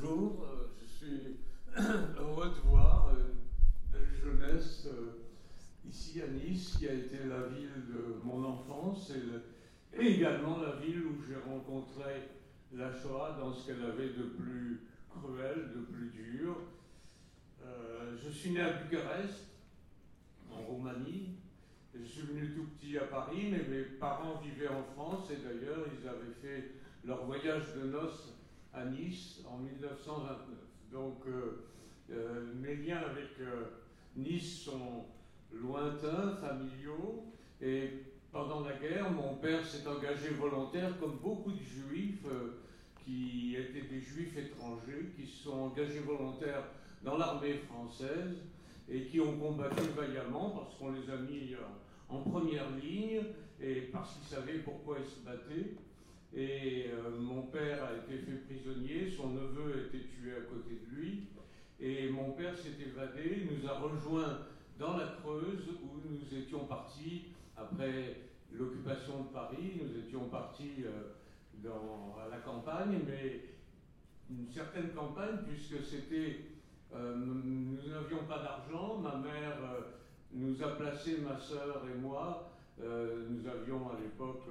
bonjour. Euh, je suis heureux de voir une jeunesse euh, ici à Nice, qui a été la ville de mon enfance et, également la ville où j'ai rencontré la Shoah dans ce qu'elle avait de plus cruel, de plus dur. Euh, je suis né à Bucarest, en Roumanie. Je suis venu tout petit à Paris, mais mes parents vivaient en France et d'ailleurs ils avaient fait leur voyage de noces à Nice en 1929. Donc euh, euh, mes liens avec euh, Nice sont lointains, familiaux, et pendant la guerre, mon père s'est engagé volontaire, comme beaucoup de juifs qui étaient des juifs étrangers, qui se sont engagés volontaires dans l'armée française et qui ont combattu vaillamment parce qu'on les a mis en première ligne et parce qu'ils savaient pourquoi ils se battaient. Et euh, mon père a été fait prisonnier, son neveu a été tué à côté de lui, et mon père s'est évadé, nous a rejoints dans la Creuse où nous étions partis après l'occupation de Paris, nous étions partis euh, dans, à la campagne, mais une certaine campagne puisque c'était euh, nous n'avions pas d'argent, ma mère nous a placés, ma sœur et moi, nous avions à l'époque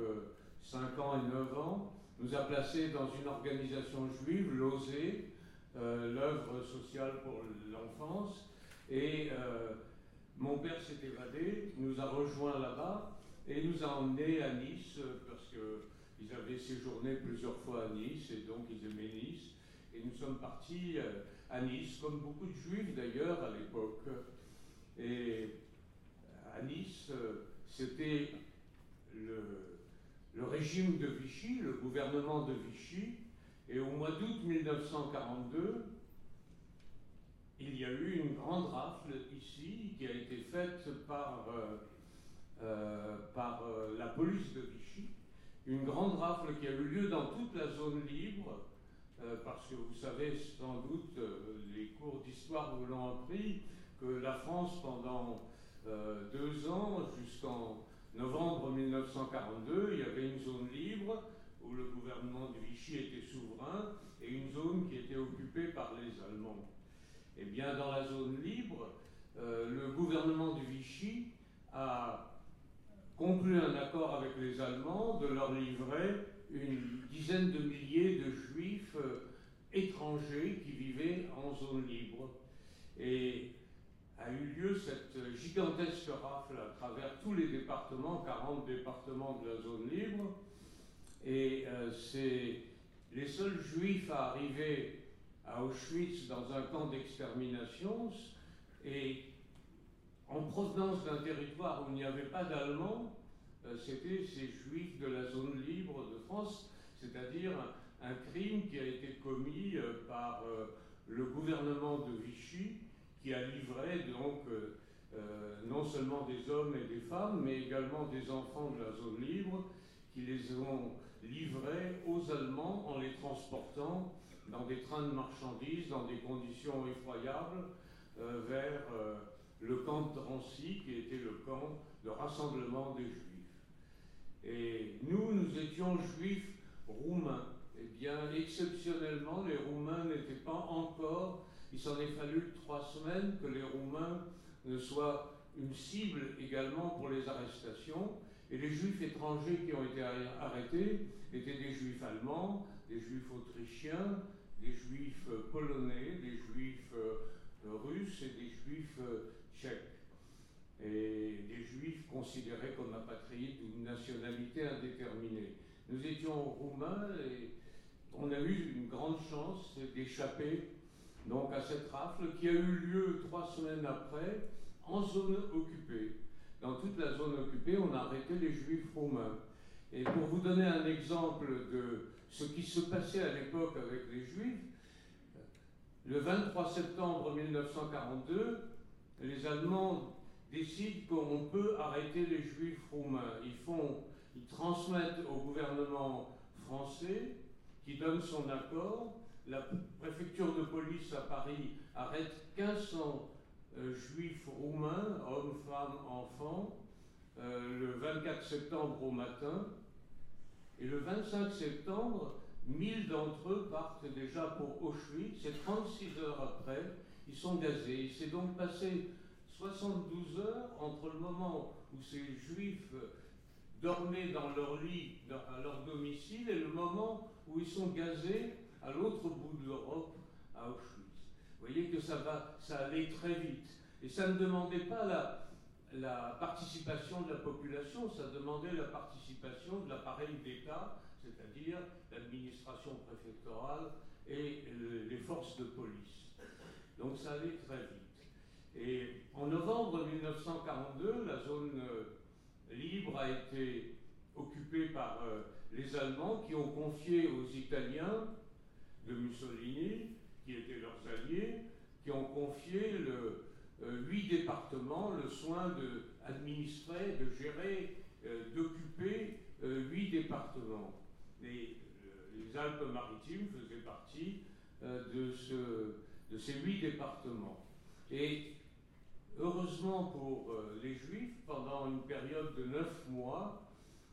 5 ans et 9 ans, nous a placés dans une organisation juive, l'OSE, euh, l'œuvre sociale pour l'enfance. Et euh, mon père s'est évadé, nous a rejoints là-bas et nous a emmenés à Nice parce qu'ils avaient séjourné plusieurs fois à Nice et donc ils aimaient Nice. Et nous sommes partis euh, à Nice, comme beaucoup de juifs d'ailleurs à l'époque. Et à Nice, c'était le le régime de Vichy, le gouvernement de Vichy, et au mois d'août 1942, il y a eu une grande rafle ici qui a été faite par, euh, euh, par euh, la police de Vichy, une grande rafle qui a eu lieu dans toute la zone libre, parce que vous savez sans doute, les cours d'histoire vous l'ont appris, que la France pendant deux ans, jusqu'en novembre 1942, il y avait une zone libre où le gouvernement de Vichy était souverain et une zone qui était occupée par les Allemands. Eh bien, dans la zone libre, euh, le gouvernement de Vichy a conclu un accord avec les Allemands de leur livrer une dizaine de milliers de juifs euh, étrangers qui vivaient en zone libre. Et a eu lieu cette gigantesque rafle à travers tous les départements, 40 départements de la zone libre. Et euh, c'est les seuls juifs à arriver à Auschwitz dans un camp d'extermination et en provenance d'un territoire où il n'y avait pas d'Allemands, euh, c'était ces juifs de la zone libre de France, c'est-à-dire un, crime qui a été commis euh, par le gouvernement de Vichy qui a livré donc euh, euh, non seulement des hommes et des femmes, mais également des enfants de la zone libre, qui les ont livrés aux Allemands en les transportant dans des trains de marchandises, dans des conditions effroyables, euh, vers le camp de Drancy, qui était le camp de rassemblement des Juifs. Et nous, nous étions juifs roumains. Eh bien, exceptionnellement, les Roumains n'étaient pas encore il s'en est fallu trois semaines que les Roumains ne soient une cible également pour les arrestations. Et les juifs étrangers qui ont été arrêtés étaient des juifs allemands, des juifs autrichiens, des juifs polonais, des juifs euh, russes et des juifs euh, tchèques. Et des juifs considérés comme apatrides d'une nationalité indéterminée. Nous étions roumains et on a eu une grande chance d'échapper donc à cette rafle qui a eu lieu trois semaines après en zone occupée. Dans toute la zone occupée, on a arrêté les juifs roumains. Et pour vous donner un exemple de ce qui se passait à l'époque avec les juifs, le 23 septembre 1942, les Allemands décident qu'on peut arrêter les juifs roumains. Ils, font, ils transmettent au gouvernement français qui donne son accord la préfecture de police à Paris arrête 1500 euh, juifs roumains, hommes, femmes, enfants, euh, le 24 septembre au matin. Et le 25 septembre, 1000 d'entre eux partent déjà pour Auschwitz et 36 heures après, ils sont gazés. Il s'est donc passé 72 heures entre le moment où ces juifs dormaient dans leur lit à leur domicile et le moment où ils sont gazés à l'autre bout de l'Europe, à Auschwitz. Vous voyez que ça, allait très vite. Et ça ne demandait pas la, la participation de la population, ça demandait la participation de l'appareil d'État, c'est-à-dire l'administration préfectorale et les forces de police. Donc ça allait très vite. Et en novembre 1942, la zone euh, libre a été occupée par euh, les Allemands qui ont confié aux Italiens de Mussolini, qui étaient leurs alliés, qui ont confié le, euh, huit départements le soin d'administrer, de, gérer, euh, d'occuper euh, huit départements. Les Alpes-Maritimes faisaient partie de, de, ces huit départements. Et heureusement pour les Juifs, pendant une période de neuf mois,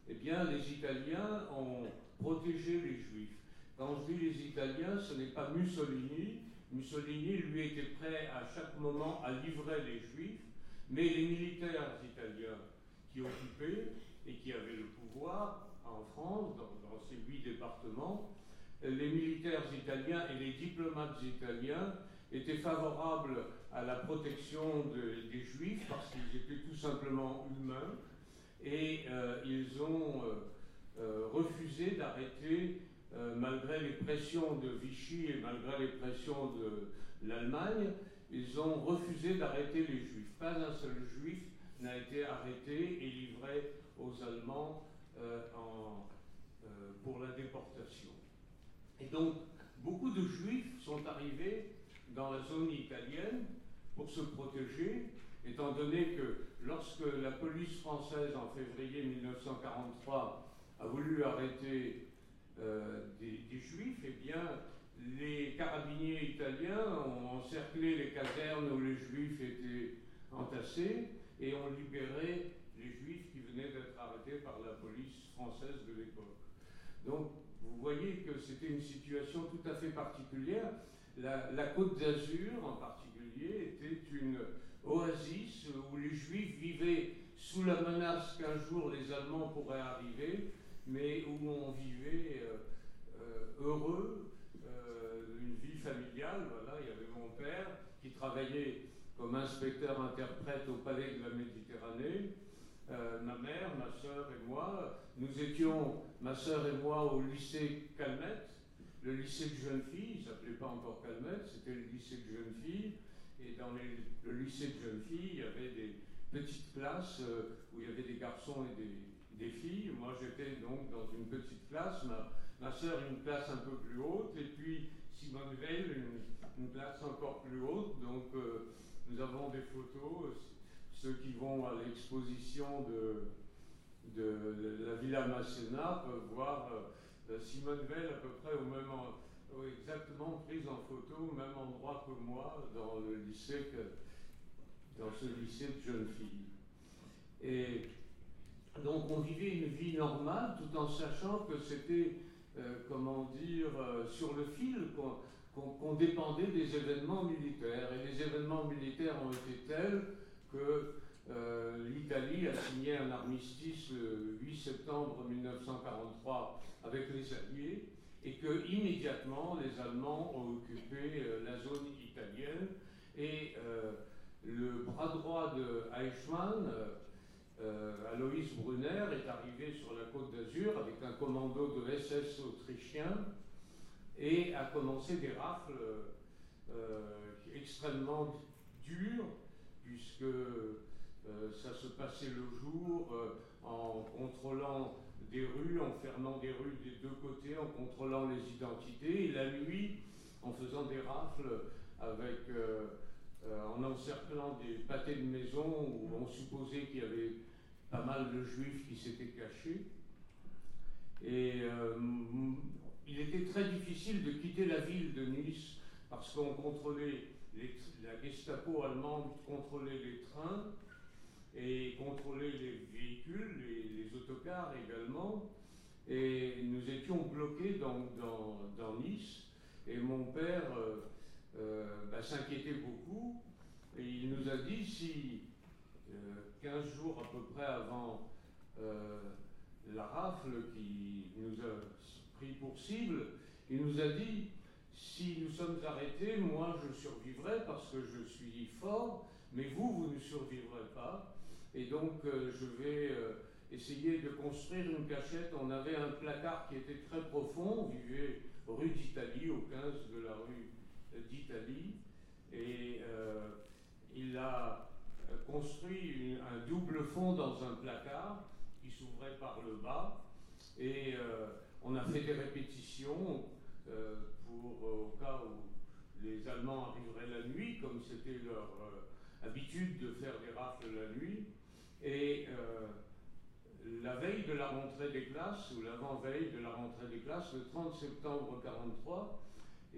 eh bien, les Italiens ont protégé les Juifs. Quand je dis les Italiens, ce n'est pas Mussolini, Mussolini, lui, était prêt à chaque moment à livrer les Juifs, mais les militaires italiens qui occupaient et qui avaient le pouvoir en France, dans, ces huit départements, les militaires italiens et les diplomates italiens étaient favorables à la protection des Juifs parce qu'ils étaient tout simplement humains et euh, ils ont euh, euh, refusé d'arrêter euh, malgré les pressions de Vichy et malgré les pressions de l'Allemagne, ils ont refusé d'arrêter les juifs. Pas un seul juif n'a été arrêté et livré aux Allemands euh, euh, pour la déportation. Et donc, beaucoup de juifs sont arrivés dans la zone italienne pour se protéger, étant donné que lorsque la police française, en février 1943, a voulu arrêter euh, des, juifs, eh bien, les carabiniers italiens ont encerclé les casernes où les juifs étaient entassés et ont libéré les juifs qui venaient d'être arrêtés par la police française de l'époque. Donc, vous voyez que c'était une situation tout à fait particulière. La, la Côte d'Azur, en particulier, était une oasis où les juifs vivaient sous la menace qu'un jour les Allemands pourraient arriver mais où on vivait euh, euh, heureux, euh, une vie familiale. Voilà, il y avait mon père qui travaillait comme inspecteur-interprète au Palais de la Méditerranée. ma mère, ma soeur et moi, nous étions, ma soeur et moi, au lycée Calmette, le lycée de jeunes filles, il ne s'appelait pas encore Calmette, c'était le lycée de jeunes filles. Et dans le lycée de jeunes filles, il y avait des petites classes où il y avait des garçons et des, des filles. Moi, j'étais donc dans une petite classe, ma, ma soeur une classe un peu plus haute, et puis Simone Veil une, une classe encore plus haute. Donc, euh, nous avons des photos. Ceux qui vont à l'exposition de, la Villa Masséna peuvent voir euh, Simone Veil à peu près au même exactement prise en photo au même endroit que moi dans le lycée dans ce lycée de jeunes filles. Et donc on vivait une vie normale tout en sachant que c'était, euh, comment dire, euh, sur le fil qu'on dépendait des événements militaires. Et les événements militaires ont été tels que euh, l'Italie a signé un armistice le 8 septembre 1943 avec les Alliés et que immédiatement les Allemands ont occupé la zone italienne et le bras droit de Eichmann euh, Aloïs Brunner est arrivé sur la côte d'Azur avec un commando de SS autrichien et a commencé des rafles euh, extrêmement dures, puisque euh, ça se passait le jour en contrôlant des rues, en fermant des rues des deux côtés, en contrôlant les identités, et la nuit en faisant des rafles avec, en encerclant des pâtés de maison où on supposait qu'il y avait pas mal de juifs qui s'étaient cachés. Et euh, il était très difficile de quitter la ville de Nice parce qu'on contrôlait, la Gestapo allemande contrôlait les trains et contrôlait les véhicules, les, autocars également. Et nous étions bloqués dans, dans, Nice et mon père bah, s'inquiétait beaucoup et il nous a dit si 15 jours à peu près avant la rafle qui nous a pris pour cible, il nous a dit si nous sommes arrêtés, moi je survivrai parce que je suis fort, mais vous, vous ne survivrez pas. Et donc euh, je vais euh, essayer de construire une cachette. On avait un placard qui était très profond, on vivait rue d'Italie, au 15 de la rue d'Italie, et euh, il a construit un double fond dans un placard qui s'ouvrait par le bas, et on a fait des répétitions pour, au cas où les Allemands arriveraient la nuit, comme c'était leur habitude de faire des rafles la nuit. Et euh, la veille de la rentrée des classes, ou l'avant-veille de la rentrée des classes, le 30 septembre 43,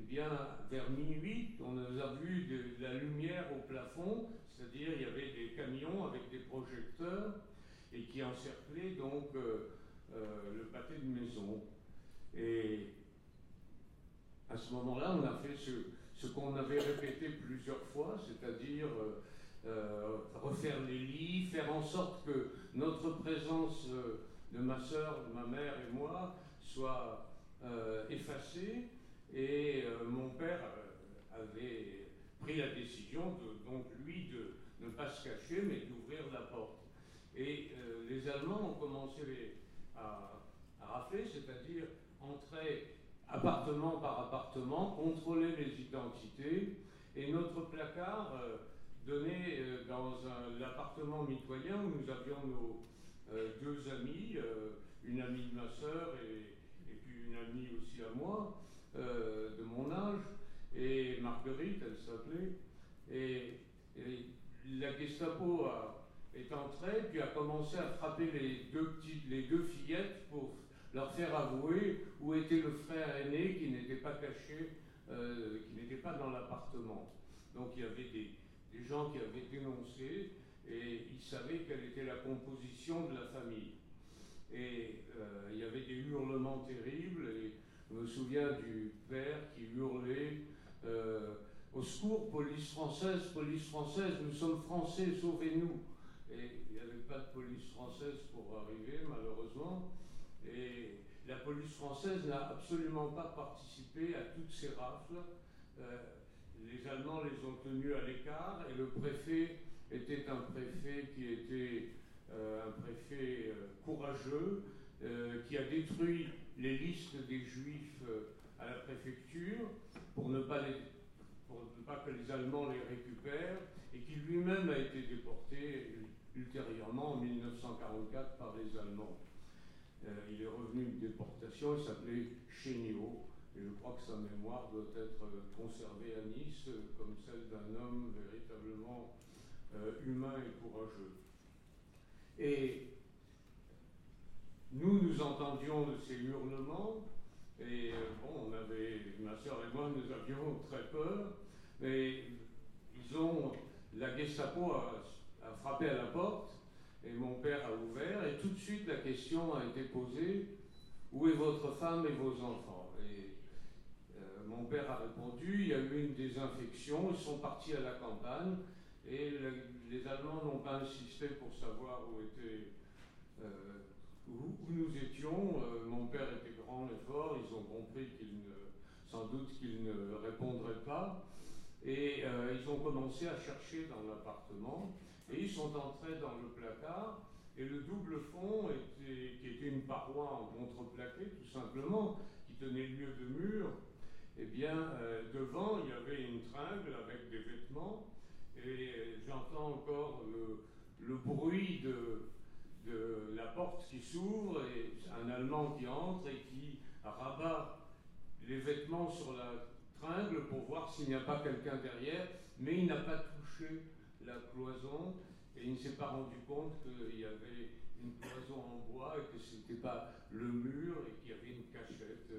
eh bien, vers minuit, on a vu de, la lumière au plafond, c'est-à-dire il y avait des camions avec des projecteurs et qui encerclaient donc euh, euh, le pâté de maison. Et à ce moment-là, on a fait ce, qu'on avait répété plusieurs fois, c'est-à-dire euh, refaire les lits, faire en sorte que notre présence euh, de ma soeur, de ma mère et moi soit euh, effacée. Et mon père avait pris la décision, de, donc lui, de ne pas se cacher, mais d'ouvrir la porte. Et les Allemands ont commencé à, à rafler, c'est-à-dire entrer appartement par appartement, contrôler les identités. Et notre placard donné euh, dans l'appartement mitoyen où nous avions nos euh, deux amis, euh, une amie de ma sœur et, puis une amie aussi à moi, de mon âge, et Marguerite, elle s'appelait. Et, la Gestapo est entrée, puis a commencé à frapper les deux, petites, les deux fillettes pour leur faire avouer où était le frère aîné qui n'était pas caché, qui n'était pas dans l'appartement. Donc il y avait des, des gens qui avaient dénoncé et ils savaient quelle était la composition de la famille. Et euh, il y avait des hurlements terribles et je me souviens du père qui hurlait euh, Au secours, police française, police française, nous sommes français, sauvez-nous. Et il n'y avait pas de police française pour arriver, malheureusement. Et la police française n'a absolument pas participé à toutes ces rafles. Euh, les Allemands les ont tenus à l'écart et le préfet était un préfet qui était euh, un préfet courageux, qui a détruit les listes des juifs à la préfecture pour ne, pas que les Allemands les récupèrent et qui lui-même a été déporté ultérieurement en 1944 par les Allemands. il est revenu de déportation, il s'appelait Chéniaud. Et je crois que sa mémoire doit être conservée à Nice comme celle d'un homme véritablement euh, humain et courageux. Et nous, nous entendions ces hurlements, et euh, bon, on avait, ma soeur et moi, nous avions très peur, mais ils ont, la Gestapo a, a frappé à la porte, et mon père a ouvert, et tout de suite la question a été posée, où est votre femme et vos enfants? Mon père a répondu, il y a eu une désinfection, ils sont partis à la campagne et les Allemands n'ont pas insisté pour savoir où, était, euh, où, nous étions. Euh, mon père était grand et fort, ils ont compris qu'il sans doute qu'il ne répondrait pas. Et euh, ils ont commencé à chercher dans l'appartement et ils sont entrés dans le placard. Et le double fond, était, qui était une paroi en contreplaqué tout simplement, qui tenait lieu de mur, eh bien, euh, devant, il y avait une tringle avec des vêtements, et j'entends encore le, bruit de, de, la porte qui s'ouvre, et un Allemand qui entre et qui rabat les vêtements sur la tringle pour voir s'il n'y a pas quelqu'un derrière, mais il n'a pas touché la cloison, et il ne s'est pas rendu compte qu'il y avait une cloison en bois et que ce n'était pas le mur et qu'il y avait une cachette.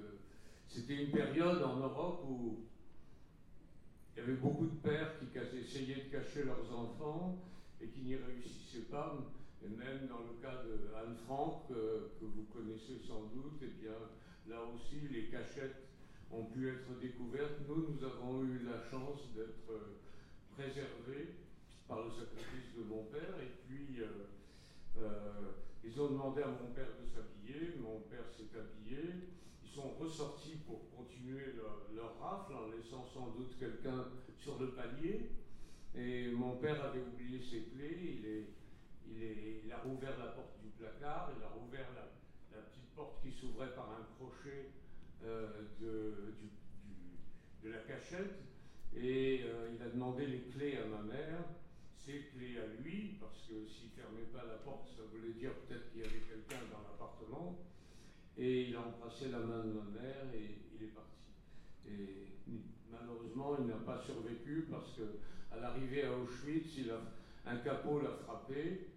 C'était une période en Europe où il y avait beaucoup de pères qui essayaient de cacher leurs enfants et qui n'y réussissaient pas. Et même dans le cas de Anne Frank, que, vous connaissez sans doute, eh bien, là aussi, les cachettes ont pu être découvertes. Nous, nous avons eu la chance d'être préservés par le sacrifice de mon père. Et puis, ils ont demandé à mon père de s'habiller. Mon père s'est habillé. Ils sont ressortis pour continuer leur, leur rafle en laissant sans doute quelqu'un sur le palier. Et mon père avait oublié ses clés, il, est, il, a rouvert la porte du placard, il a rouvert la, petite porte qui s'ouvrait par un crochet euh, de, la cachette, et euh, il a demandé les clés à ma mère, ses clés à lui, parce que s'il ne fermait pas la porte, ça voulait dire peut-être qu'il y avait quelqu'un dans l'appartement, et il a embrassé la main de ma mère et il est parti. Et malheureusement, il n'a pas survécu parce que à l'arrivée à Auschwitz, un capot l'a frappé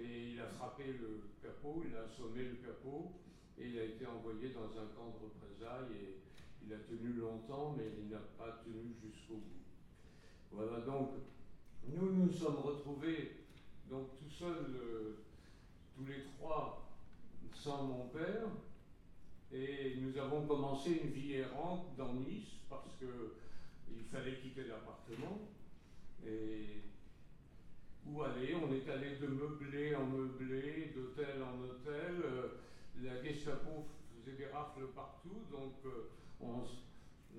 et il a frappé le capot, il a assommé le capot et il a été envoyé dans un camp de représailles et il a tenu longtemps, mais il n'a pas tenu jusqu'au bout. Voilà donc, nous nous sommes retrouvés donc tout seuls, euh, tous les trois, sans mon père, et nous avons commencé une vie errante dans Nice parce qu'il fallait quitter l'appartement. Où aller On est allé de meublé en meublé, d'hôtel en hôtel. Euh, la Gestapo faisait des rafles partout, donc euh,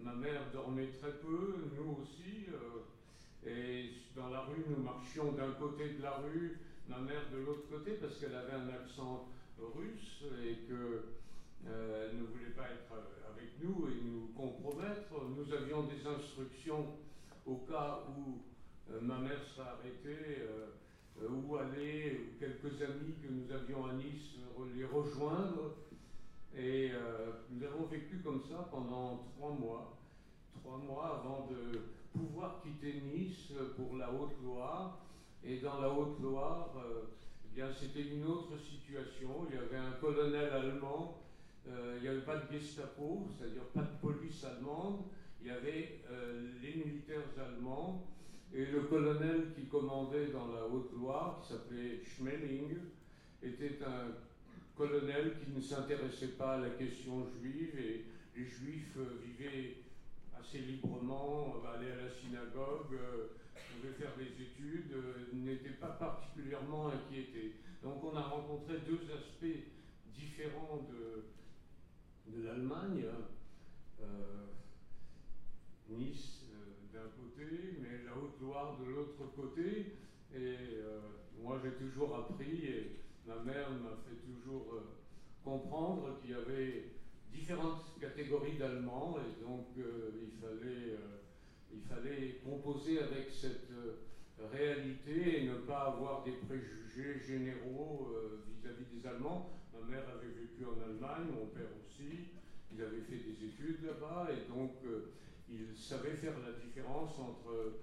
ma mère dormait très peu, nous aussi. Euh, et dans la rue, nous marchions d'un côté de la rue, ma mère de l'autre côté, parce qu'elle avait un accent russe et que euh, ne voulait pas être avec nous et nous compromettre. Nous avions des instructions au cas où ma mère serait arrêtée, euh, où aller, ou quelques amis que nous avions à Nice les rejoindre. Et nous avons vécu comme ça pendant trois mois, trois mois avant de pouvoir quitter Nice pour la Haute-Loire. Et dans la Haute-Loire, eh c'était une autre situation. Il y avait un colonel allemand euh, il n'y avait pas de Gestapo, c'est-à-dire pas de police allemande, il y avait euh, les militaires allemands et le colonel qui commandait dans la Haute-Loire, qui s'appelait Schmeling, était un colonel qui ne s'intéressait pas à la question juive et les juifs euh, vivaient assez librement, allaient à la synagogue, pouvaient faire des études, n'étaient pas particulièrement inquiétés. Donc on a rencontré deux aspects différents de, de l'Allemagne, euh, Nice euh, d'un côté, mais de l'autre côté. Et euh, moi j'ai toujours appris, et ma mère m'a fait toujours comprendre qu'il y avait différentes catégories d'Allemands, et donc il, fallait, il fallait composer avec cette réalité et ne pas avoir des préjugés généraux vis-à-vis -vis des Allemands. Ma mère avait vécu en Allemagne, mon père aussi. Il avait fait des études là-bas et donc euh, il savait faire la différence entre,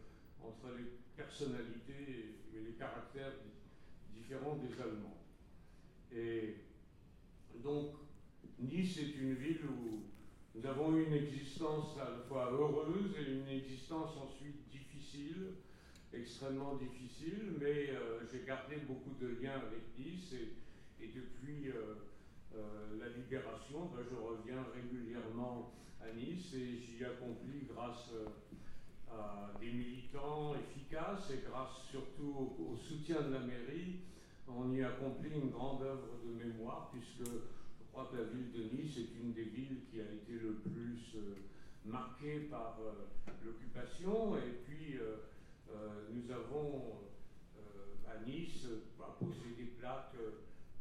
entre les personnalités et les caractères différents des Allemands. Et donc Nice est une ville où nous avons eu une existence à la fois heureuse et une existence ensuite difficile, extrêmement difficile, mais euh, j'ai gardé beaucoup de liens avec Nice et depuis euh, euh, la libération, ben, je reviens régulièrement à Nice et j'y accomplis grâce des militants efficaces et grâce surtout au, soutien de la mairie, on y accomplit une grande œuvre de mémoire puisque je crois que la ville de Nice est une des villes qui a été le plus marquée par l'occupation. Et puis nous avons à Nice posé des plaques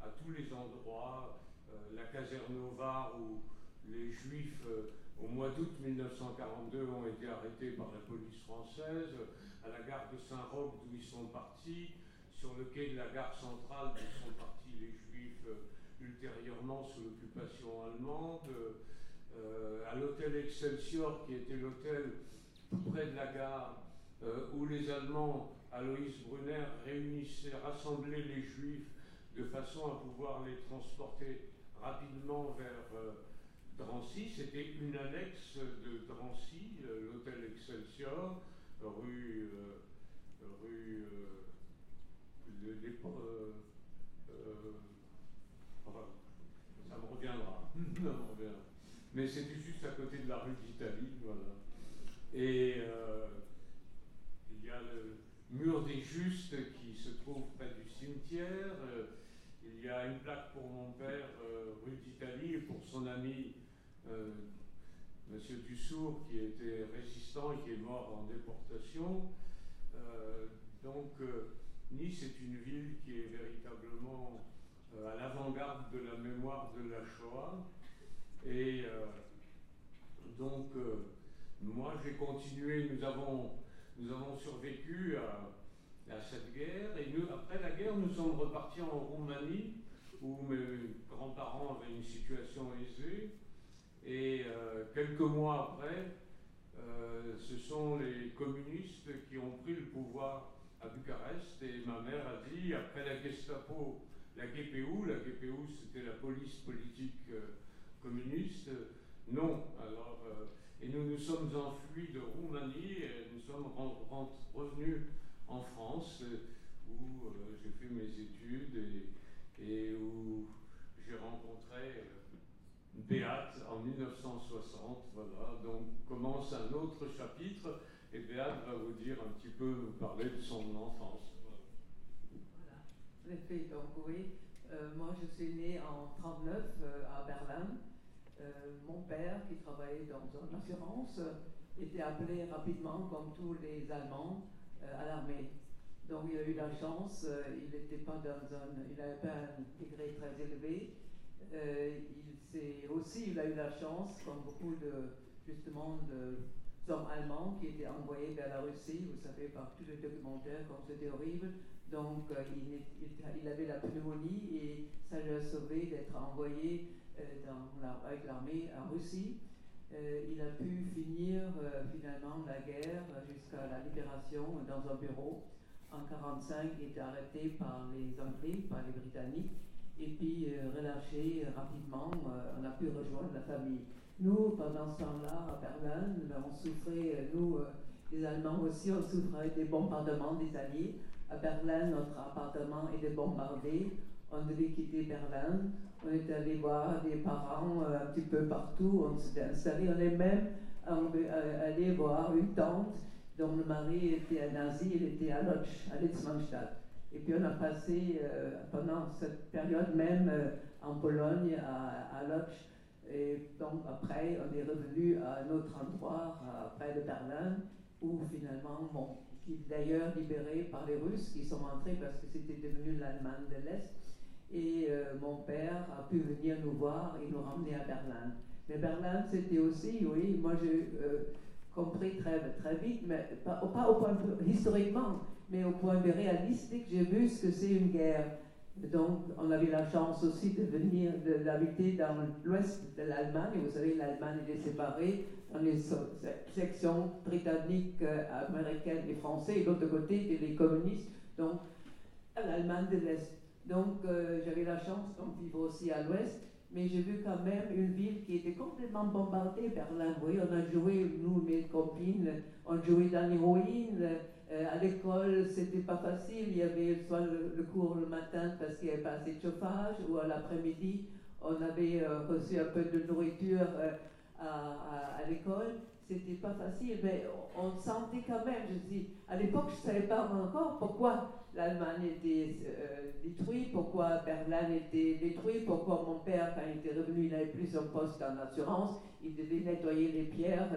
à tous les endroits, euh, la caserne au Var où les Juifs, euh, au mois d'août 1942, ont été arrêtés par la police française, à la gare de Saint-Roch d'où ils sont partis, sur le quai de la gare centrale d'où sont partis les Juifs euh, ultérieurement sous l'occupation allemande, à l'hôtel Excelsior qui était l'hôtel près de la gare où les Allemands, Aloïs Brunner, réunissaient, rassemblaient les Juifs de façon à pouvoir les transporter rapidement vers euh, Drancy. C'était une annexe de Drancy, euh, l'hôtel Excelsior, rue. Euh, rue ça me reviendra. mais c'était juste à côté de la rue d'Italie, voilà. Et euh, il y a le mur des Justes qui se trouve près du cimetière. Euh, il y a une plaque pour mon père, rue d'Italie, et pour son ami Monsieur Dussour, qui était résistant et qui est mort en déportation. donc, Nice est une ville qui est véritablement euh, à l'avant-garde de la mémoire de la Shoah. Et euh, donc, euh, moi, j'ai continué, nous avons, nous avons survécu à, cette guerre. Et nous, après la guerre, nous sommes repartis en Roumanie, où mes grands-parents avaient une situation aisée. Et quelques mois après, ce sont les communistes qui ont pris le pouvoir à Bucarest. Et ma mère a dit, après la Gestapo la GPU, la GPU c'était la police politique euh, communiste, non. Alors, euh, et nous nous sommes enfuis de Roumanie et nous sommes revenus en France euh, où j'ai fait mes études et, où j'ai rencontré Béate en 1960. Voilà, donc commence un autre chapitre et Béate va vous dire un petit peu, parler de son enfance. En effet, donc oui. Euh, moi, je suis née en 1939 euh, à Berlin. Euh, mon père, qui travaillait dans une assurance, était appelé rapidement, comme tous les Allemands, à l'armée. Donc il a eu la chance, il n'était pas dans un, il n'avait pas un degré très élevé. Il aussi, il a eu la chance, comme beaucoup de justement d'hommes allemands qui étaient envoyés vers la Russie, vous savez par tous les documentaires comme c'était horrible, donc, euh, il, avait la pneumonie et ça lui a sauvé d'être envoyé euh, dans avec l'armée en Russie. Euh, il a pu finir finalement la guerre jusqu'à la libération dans un bureau. En 1945, il était arrêté par les Anglais, par les Britanniques, et puis relâché rapidement. on a pu rejoindre la famille. Nous, pendant ce temps-là, à Berlin, on souffrait, nous, les Allemands aussi, on souffrait des bombardements des Alliés. À Berlin, notre appartement était bombardé. On devait quitter Berlin. On est allé voir des parents euh, un petit peu partout. On s'était installé. On est même euh, allé voir une tante dont le mari était un nazi. Il était à Lodz, à Litzmannstadt. Et puis on a passé euh, pendant cette période même en Pologne, à, à Lodz. Et donc après, on est revenu à un autre endroit, près de Berlin, où finalement, bon, qui d'ailleurs libéré par les Russes qui sont entrés parce que c'était devenu l'Allemagne de l'Est. Et euh, mon père a pu venir nous voir et nous ramener à Berlin. Mais Berlin, c'était aussi, oui, moi j'ai euh, compris très, très vite, mais pas, au point historiquement, mais au point de réalistique, j'ai vu ce que c'est une guerre. Donc, on avait la chance aussi de venir, d'habiter dans l'ouest de l'Allemagne. Vous savez, l'Allemagne est séparée dans les sections britanniques, euh, américaines et françaises, et de l'autre côté, les communistes, donc l'Allemagne de l'Est. Donc, euh, j'avais la chance de vivre aussi à l'ouest, mais j'ai vu quand même une ville qui était complètement bombardée, Berlin. Oui, on a joué, nous, mes copines, on jouait dans ruines. Euh, à l'école, c'était pas facile. Il y avait soit le, cours le matin parce qu'il n'y avait pas assez de chauffage, ou à l'après-midi, on avait euh, reçu un peu de nourriture euh, à, à, l'école. C'était pas facile, mais on, sentait quand même. Je dis, à l'époque, je ne savais pas encore pourquoi l'Allemagne était détruite, pourquoi Berlin était détruit, pourquoi mon père, quand il était revenu, il n'avait plus son poste en assurance, il devait nettoyer les pierres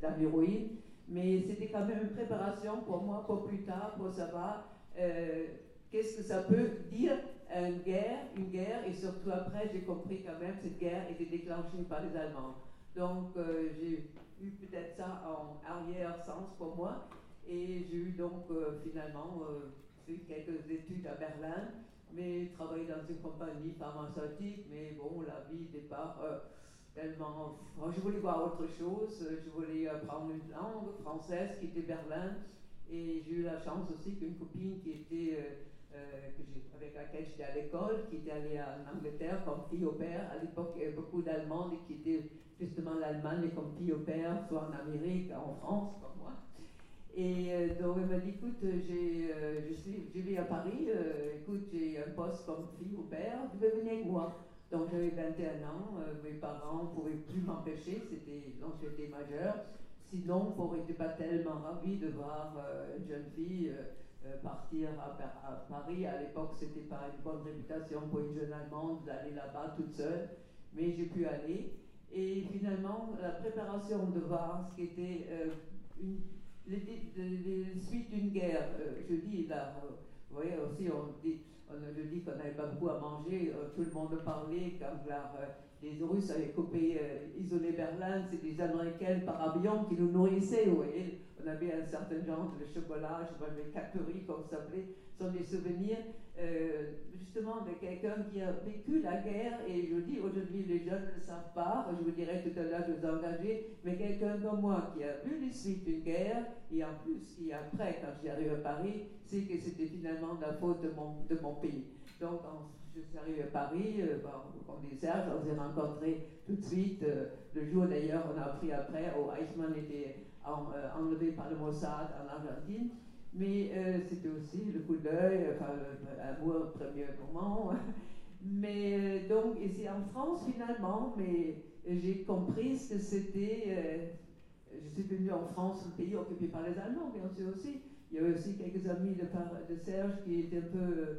dans ruines mais c'était quand même une préparation pour moi, pour plus tard, pour savoir euh, qu'est-ce que ça peut dire une guerre, une guerre, et surtout après, j'ai compris quand même cette guerre était déclenchée par les Allemands. Donc, euh, j'ai eu peut-être ça en arrière-sens pour moi, et j'ai eu donc euh, finalement fait quelques études à Berlin, mais travaillé dans une compagnie pharmaceutique, mais bon, la vie pas tellement. je voulais voir autre chose, je voulais apprendre une langue française qui était Berlin. Et j'ai eu la chance aussi qu'une copine qui était, euh, euh, avec laquelle j'étais à l'école, qui était allée en Angleterre comme fille au père. À l'époque, il y avait beaucoup d'Allemandes qui étaient justement l'Allemagne comme fille au père, soit en Amérique, en France, comme moi. Et euh, donc elle m'a dit, écoute, je, suis, je vis à Paris, écoute, j'ai un poste comme fille au père, tu veux venir avec moi Donc j'avais 21 ans, mes parents ne pouvaient plus m'empêcher, donc j'étais majeure. Sinon, on n'était pas tellement ravis de voir une jeune fille partir à, Paris. À l'époque, c'était pas une bonne réputation pour une jeune Allemande d'aller là-bas toute seule, mais j'ai pu aller. Et finalement, la préparation de voir ce qui était une, les, suites d'une guerre, je dis là, vous voyez aussi, on dit, on a dit qu'on n'avait pas beaucoup à manger, tout le monde parlait quand les Russes avaient coupé, isolé Berlin, c'est des Américains par avion qui nous nourrissaient, vous voyez. On avait un certain genre de chocolat, je vois les cateries comme ça s'appelait, sont des souvenirs euh, justement de quelqu'un qui a vécu la guerre, et je dis aujourd'hui les jeunes ne savent pas, je vous dirais tout à l'heure de vous engager, mais quelqu'un comme moi qui a vu les suites d'une guerre, et en plus, et après, quand arrivé à Paris, c'est que c'était finalement la faute de mon, de mon pays. Donc, je suis arrivé à Paris, euh, on dit Serge, on s'est rencontrés tout de suite. Euh, le jour d'ailleurs, on a appris après, oh, Eichmann était euh, enlevé par le Mossad en Argentine. Mais euh, c'était aussi le coup d'œil, enfin, l'amour au premier moment. mais euh, donc, c'est en France finalement, mais j'ai compris ce que c'était. je suis venu en France, un pays occupé par les Allemands, bien sûr aussi. Il y avait aussi quelques amis de, Serge qui étaient un peu.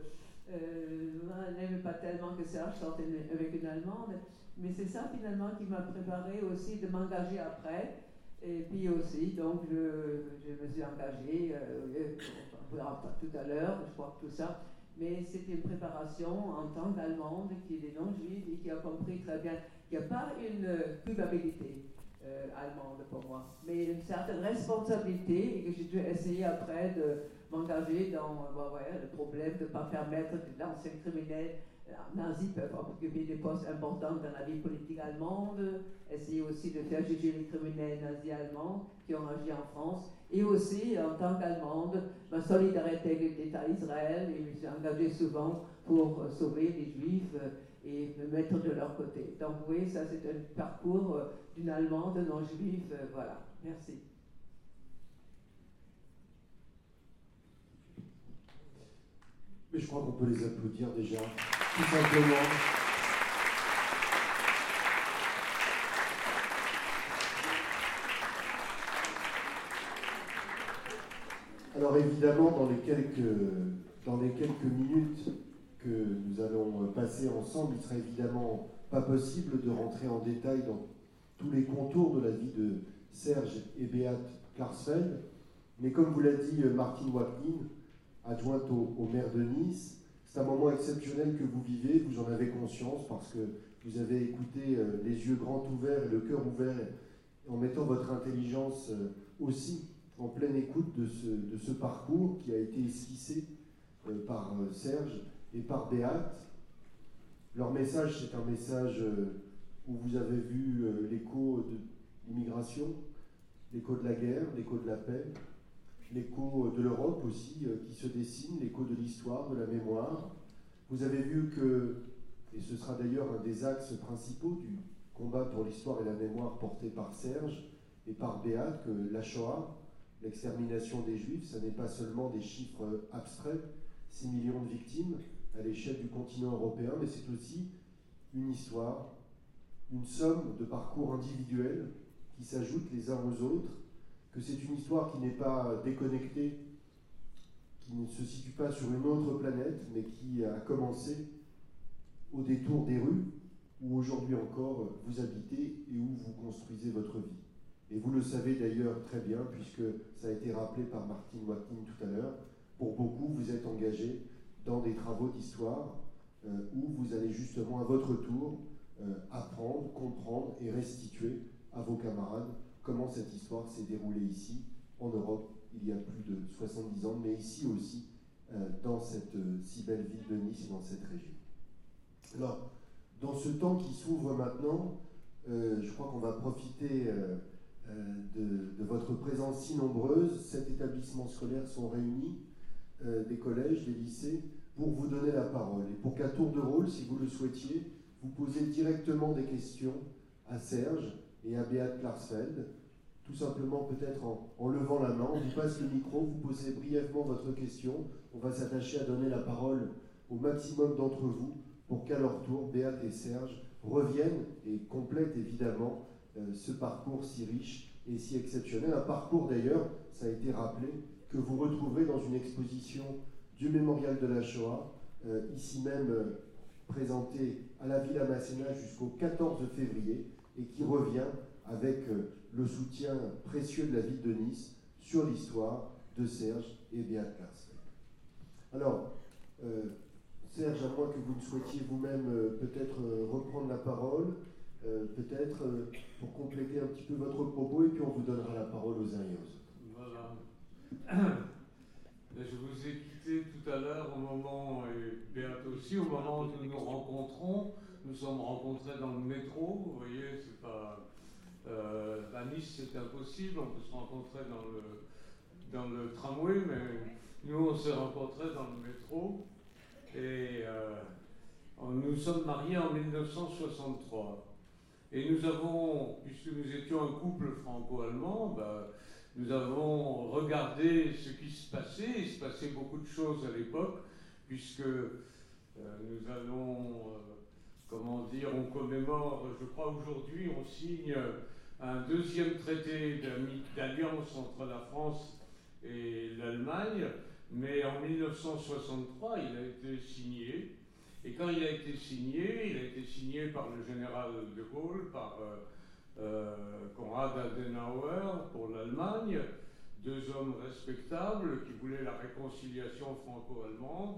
Euh, n'aimaient pas tellement que Serge sorte avec une Allemande. Mais c'est ça finalement qui m'a préparé aussi de m'engager après. Et puis aussi, donc, je, me suis engagée, euh, on verra tout à l'heure, je crois que tout ça, mais c'était une préparation en tant qu'Allemande qui est non-juive et qui a compris très bien qu'il n'y a pas une culpabilité euh, allemande pour moi, mais une certaine responsabilité et que j'ai dû essayer après de m'engager dans euh, le problème de ne pas permettre que l'ancien criminel nazis peuvent occuper des postes importants dans la vie politique allemande, essayer aussi de faire juger les criminels nazis allemands qui ont agi en France, et aussi, en tant qu'Allemande, ma solidarité avec l'État Israël, et je suis engagée souvent pour sauver les Juifs et me mettre de leur côté. Donc, oui, ça c'est un parcours d'une Allemande non-juive, voilà. Merci. Je crois qu'on peut les applaudir déjà tout simplement. Alors évidemment, dans les, quelques, minutes que nous allons passer ensemble, il ne sera évidemment pas possible de rentrer en détail dans tous les contours de la vie de Serge et Beat Klarsfeld. Mais comme vous l'a dit Martine Wagnin, adjointe au maire de Nice, c'est un moment exceptionnel que vous vivez, vous en avez conscience parce que vous avez écouté euh, les yeux grands ouverts et le cœur ouvert en mettant votre intelligence euh, aussi en pleine écoute de ce, de ce parcours qui a été esquissé euh, par Serge et par Béate. Leur message, c'est un message où vous avez vu l'écho de l'immigration, l'écho de la guerre, l'écho de la paix, l'écho de l'Europe aussi euh, qui se dessine, l'écho de l'histoire, de la mémoire. Vous avez vu que, et ce sera d'ailleurs un des axes principaux du combat pour l'histoire et la mémoire porté par Serge et par Béat, que la Shoah, l'extermination des Juifs, ce n'est pas seulement des chiffres abstraits, 6 millions de victimes à l'échelle du continent européen, mais c'est aussi une histoire, une somme de parcours individuels qui s'ajoutent les uns aux autres que c'est une histoire qui n'est pas déconnectée, qui ne se situe pas sur une autre planète, mais qui a commencé au détour des rues où aujourd'hui encore vous habitez et où vous construisez votre vie. Et vous le savez d'ailleurs très bien, puisque ça a été rappelé par Martine Watkin tout à l'heure, pour beaucoup, vous êtes engagés dans des travaux d'histoire euh, où vous allez justement à votre tour euh, apprendre, comprendre et restituer à vos camarades comment cette histoire s'est déroulée ici, en Europe, il y a plus de 70 ans, mais ici aussi, euh, dans cette euh, si belle ville de Nice et dans cette région. Alors, dans ce temps qui s'ouvre maintenant, euh, je crois qu'on va profiter de, votre présence si nombreuse. Sept établissements scolaires sont réunis, des collèges, des lycées, pour vous donner la parole. Et pour qu'à tour de rôle, si vous le souhaitiez, vous posez directement des questions à Serge et à Beat Klarsfeld, tout simplement peut-être en, levant la main. On vous passe le micro, vous posez brièvement votre question. On va s'attacher à donner la parole au maximum d'entre vous pour qu'à leur tour, Béat et Serge reviennent et complètent évidemment euh, ce parcours si riche et si exceptionnel. Un parcours d'ailleurs, ça a été rappelé, que vous retrouverez dans une exposition du Mémorial de la Shoah, euh, ici même euh, présentée à la Villa Masséna jusqu'au 14 février, et qui revient avec le soutien précieux de la ville de Nice sur l'histoire de Serge et Béat Klarsfeld. Alors, Serge, à moins que vous ne souhaitiez vous-même peut-être reprendre la parole, euh, peut-être euh, pour compléter un petit peu votre propos et puis on vous donnera la parole aux uns et aux autres. Voilà. Je vous ai quitté tout à l'heure au moment, et Béat aussi, au moment où nous nous rencontrons. Nous sommes rencontrés dans le métro, vous voyez, c'est pas. Euh, à Nice, c'est impossible, on peut se rencontrer dans le, dans le tramway, mais nous, on s'est rencontrés dans le métro. Et nous sommes mariés en 1963. Et nous avons, puisque nous étions un couple franco-allemand, ben, nous avons regardé ce qui se passait. Il se passait beaucoup de choses à l'époque, puisque euh, nous allons, euh, comment dire, on commémore, je crois aujourd'hui, on signe un deuxième traité d'alliance entre la France et l'Allemagne, mais en 1963, il a été signé. Et quand il a été signé, il a été signé par le général de Gaulle, par euh, euh, Konrad Adenauer pour l'Allemagne, deux hommes respectables qui voulaient la réconciliation franco-allemande.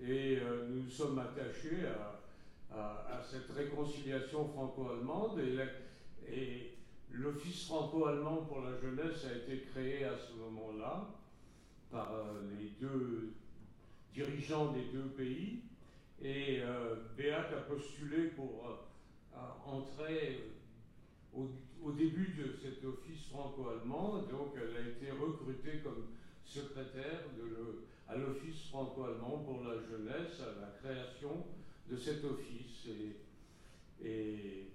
Et euh, nous nous sommes attachés à, cette réconciliation franco-allemande. Et, l'Office franco-allemand pour la jeunesse a été créé à ce moment-là par les deux dirigeants des deux pays. Et euh, Béat a postulé pour euh, entrer au, début de cet office franco-allemand. Donc elle a été recrutée comme secrétaire à l'office franco-allemand pour la jeunesse, à la création de cet office. Et,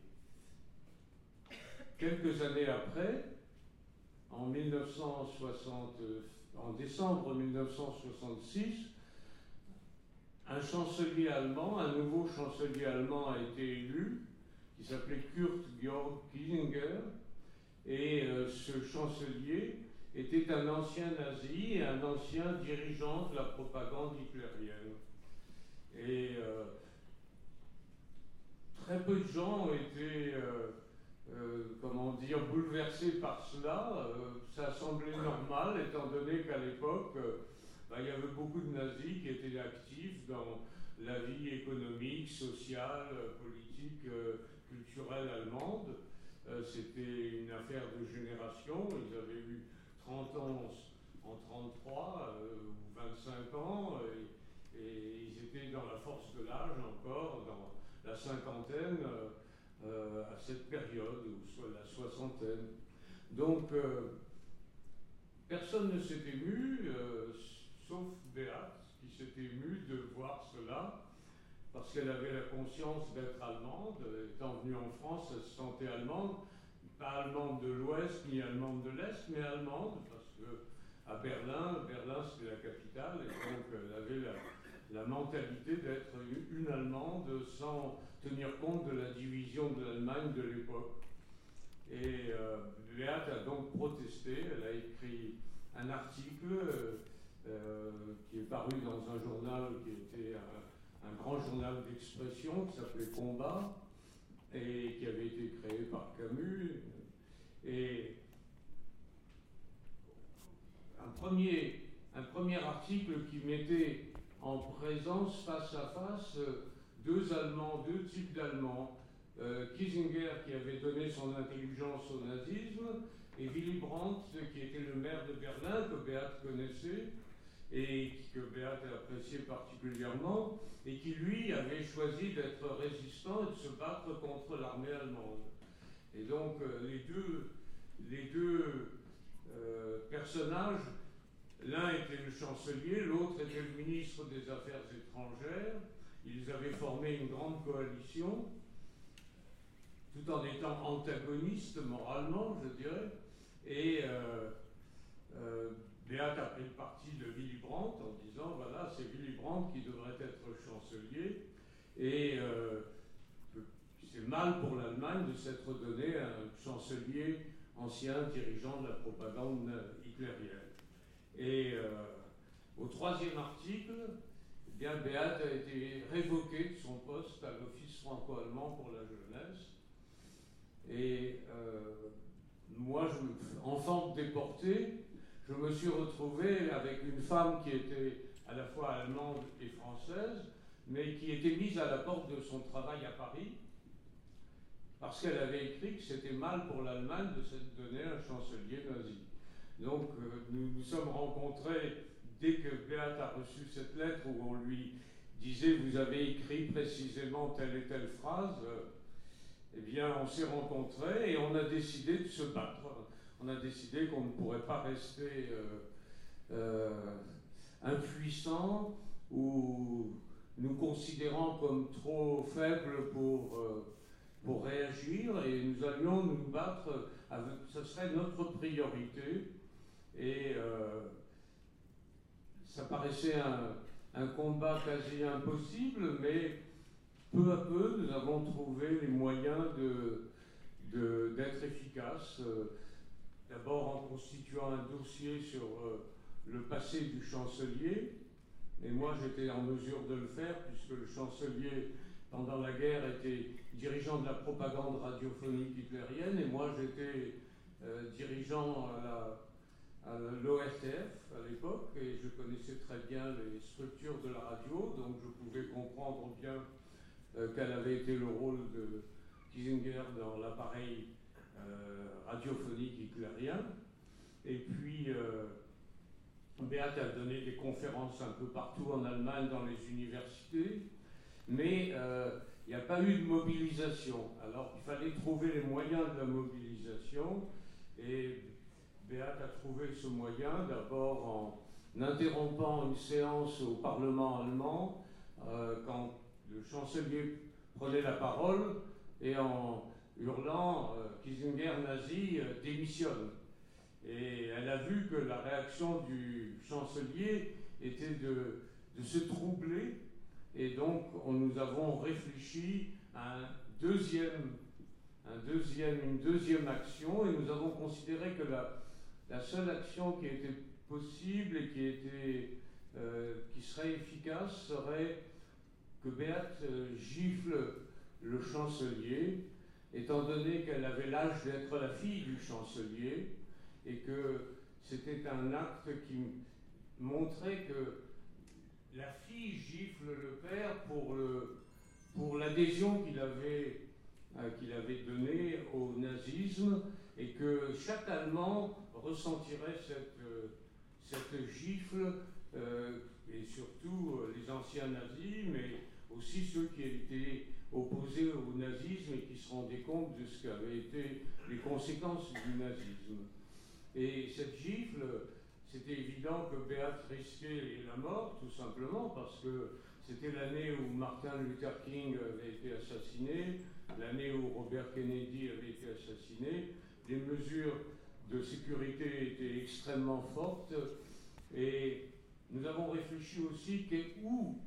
quelques années après, en, 1960, en décembre 1966, un chancelier allemand, un nouveau chancelier allemand a été élu, qui s'appelait Kurt Georg Kiesinger, et euh, ce chancelier était un ancien nazi et un ancien dirigeant de la propagande hitlérienne. Euh, très peu de gens ont été, euh, comment dire, bouleversés par cela. ça semblait normal, étant donné qu'à l'époque, bah, il y avait beaucoup de nazis qui étaient actifs dans la vie économique, sociale, politique, euh, culturelle allemande. Euh, c'était une affaire de génération. Ils avaient eu 30 ans en 33 euh, ou 25 ans et, ils étaient dans la force de l'âge encore, la cinquantaine à cette période, ou soit la soixantaine. Donc, personne ne s'est ému sauf Béat, qui s'était émue de voir cela, parce qu'elle avait la conscience d'être allemande. Étant venue en France, elle se sentait allemande, pas allemande de l'Ouest ni allemande de l'Est, mais allemande, parce que à Berlin, Berlin c'était la capitale, et donc elle avait la, mentalité d'être une Allemande sans tenir compte de la division de l'Allemagne de l'époque. Et euh, Béat a donc protesté, elle a écrit un article. Euh, euh, qui est paru dans un journal qui était un, grand journal d'expression qui s'appelait Combat et qui avait été créé par Camus. Et un premier, un premier article qui mettait en présence face à face deux Allemands, deux types d'Allemands. Euh, Kissinger qui avait donné son intelligence au nazisme et Willy Brandt qui était le maire de Berlin que Beat connaissait et que Béat appréciait particulièrement, et qui lui avait choisi d'être résistant et de se battre contre l'armée allemande. Et donc euh, les deux, les deux euh, personnages, l'un était le chancelier, l'autre était le ministre des Affaires étrangères, ils avaient formé une grande coalition, tout en étant antagonistes moralement, je dirais, et euh, Béat a pris le parti de Willy Brandt en disant voilà, c'est Willy Brandt qui devrait être chancelier. Et c'est mal pour l'Allemagne de s'être donné un chancelier ancien dirigeant de la propagande hitlérienne. Et au troisième article, eh a été révoqué de son poste à l'Office franco-allemand pour la jeunesse. Et euh, moi, enfant déporté, je me suis retrouvé avec une femme qui était à la fois allemande et française, mais qui était mise à la porte de son travail à Paris, parce qu'elle avait écrit que c'était mal pour l'Allemagne de se donner un chancelier nazi. Donc euh, nous nous sommes rencontrés dès que Beat a reçu cette lettre où on lui disait vous avez écrit précisément telle et telle phrase, eh bien on s'est rencontrés et on a décidé de se battre. On a décidé qu'on ne pourrait pas rester euh, euh, impuissant ou nous considérant comme trop faibles pour, pour réagir et nous allions nous battre, avec, ce serait notre priorité. Et ça paraissait un, combat quasi impossible, mais peu à peu, nous avons trouvé les moyens d'être efficaces. Euh, d'abord en constituant un dossier sur euh, le passé du chancelier, et moi j'étais en mesure de le faire puisque le chancelier pendant la guerre était dirigeant de la propagande radiophonique hitlérienne et moi j'étais euh, dirigeant à la à l'ORTF à l'époque et je connaissais très bien les structures de la radio, donc je pouvais comprendre bien euh, quel avait été le rôle de Kissinger dans l'appareil euh, radiophonique hitlérien. Et puis, euh, a donné des conférences un peu partout en Allemagne, dans les universités, mais il n'y a pas eu de mobilisation. Alors, il fallait trouver les moyens de la mobilisation. Et Béat a trouvé ce moyen, d'abord en interrompant une séance au Parlement allemand, euh, quand le chancelier prenait la parole, et en hurlant euh, Kissinger nazi euh, démissionne. Et elle a vu que la réaction du chancelier était de, se troubler, et donc on, nous avons réfléchi à une deuxième action, et nous avons considéré que la la seule action qui était possible et qui, était, euh, qui serait efficace serait que Béate euh, gifle le chancelier, étant donné qu'elle avait l'âge d'être la fille du chancelier, et que c'était un acte qui montrait que la fille gifle le père pour, pour l'adhésion qu'il avait, euh, qu'il avait donnée au nazisme, et que chaque Allemand ressentirait cette, euh, cette gifle, euh, et surtout euh, les anciens nazis, mais aussi ceux qui étaient opposés au nazisme et qui se rendaient compte de ce qu'avaient été les conséquences du nazisme. Et cette gifle, c'était évident que Beat risquait la mort, tout simplement, parce que c'était l'année où Martin Luther King avait été assassiné, l'année où Robert Kennedy avait été assassiné. Les mesures de sécurité était extrêmement forte. Et nous avons réfléchi aussi où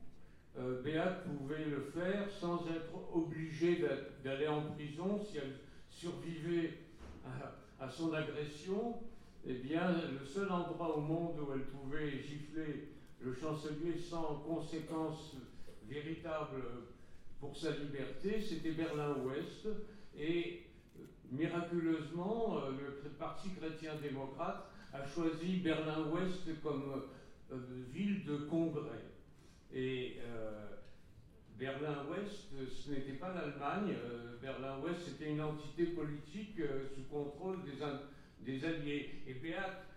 euh, Béat pouvait le faire sans être obligée d'aller en prison si elle survivait à, son agression. Eh bien, le seul endroit au monde où elle pouvait gifler le chancelier sans conséquences véritables pour sa liberté, c'était Berlin-Ouest. Et miraculeusement, euh, le Parti chrétien-démocrate a choisi Berlin-Ouest comme euh, ville de congrès. Et euh, Berlin-Ouest, ce n'était pas l'Allemagne. Berlin-Ouest, c'était une entité politique sous contrôle des, Alliés. Et Beat,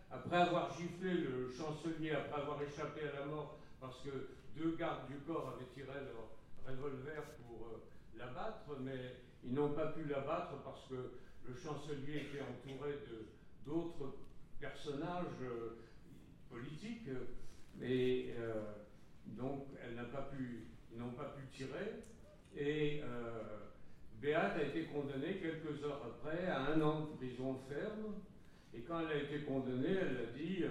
après avoir giflé le chancelier, après avoir échappé à la mort, parce que deux gardes du corps avaient tiré leur revolver pour l'abattre, mais ils n'ont pas pu l'abattre parce que le chancelier était entouré d'autres personnages euh, politiques, et euh, donc elle n'a pas pu, ils n'ont pas pu tirer. Et euh, a été condamnée quelques heures après à un an de prison ferme. Et quand elle a été condamnée, elle a dit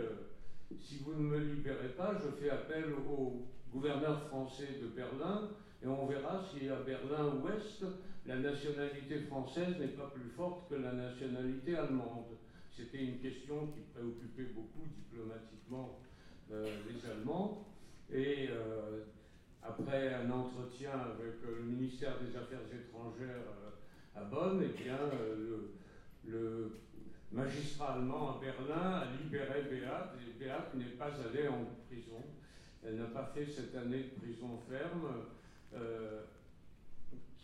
si vous ne me libérez pas, je fais appel au gouverneur français de Berlin et on verra si à Berlin-Ouest, la nationalité française n'est pas plus forte que la nationalité allemande. C'était une question qui préoccupait beaucoup diplomatiquement euh, les Allemands. Et euh, après un entretien avec le ministère des Affaires étrangères à Bonn, eh bien, le, magistrat allemand à Berlin a libéré Beat, et Beat n'est pas allée en prison. Elle n'a pas fait cette année de prison ferme euh,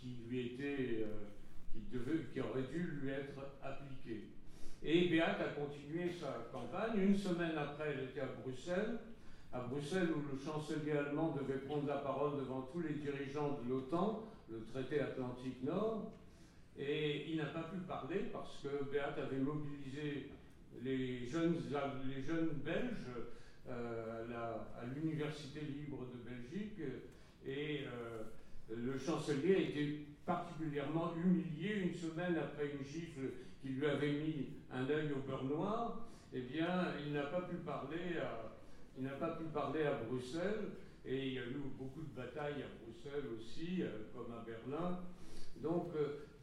qui lui était, euh, qui, devait, qui aurait dû lui être appliquée. Et Beat a continué sa campagne. Une semaine après, elle était à Bruxelles, à Bruxelles où le chancelier allemand devait prendre la parole devant tous les dirigeants de l'OTAN, le traité Atlantique Nord. Et il n'a pas pu parler parce que Beat avait mobilisé les jeunes, les jeunes Belges euh, à l'Université libre de Belgique et euh, le chancelier a été particulièrement humilié une semaine après une gifle qui lui avait mis un œil au beurre noir. Eh bien, il n'a pas pu parler à, il n'a pas pu parler à Bruxelles et il y a eu beaucoup de batailles à Bruxelles aussi, euh, comme à Berlin. Donc,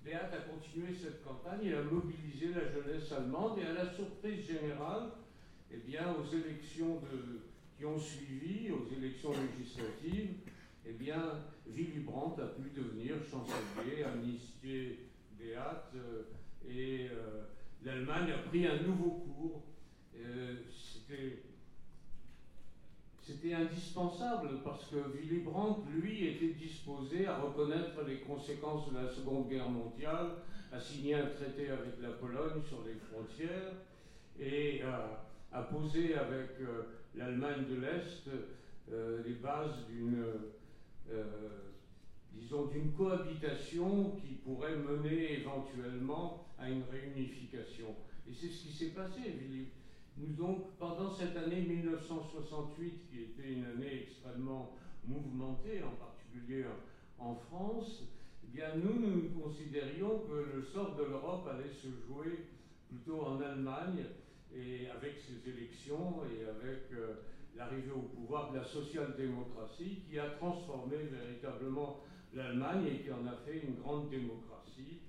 Beat a continué cette campagne et a mobilisé la jeunesse allemande et à la surprise générale, eh bien, aux élections qui ont suivi, aux élections législatives, eh bien, Willy Brandt a pu devenir chancelier, amnistier Beat, euh, et euh, l'Allemagne a pris un nouveau cours. Euh, c'était indispensable parce que Willy Brandt, lui, était disposé à reconnaître les conséquences de la Seconde Guerre mondiale, à signer un traité avec la Pologne sur les frontières et à, poser avec l'Allemagne de l'Est les bases d'une, disons, d'une cohabitation qui pourrait mener éventuellement à une réunification. Et c'est ce qui s'est passé. Nous donc, pendant cette année 1968, qui était une année extrêmement mouvementée, en particulier en France, eh bien nous, nous considérions que le sort de l'Europe allait se jouer plutôt en Allemagne, et avec ces élections et avec euh, l'arrivée au pouvoir de la social-démocratie qui a transformé véritablement l'Allemagne et qui en a fait une grande démocratie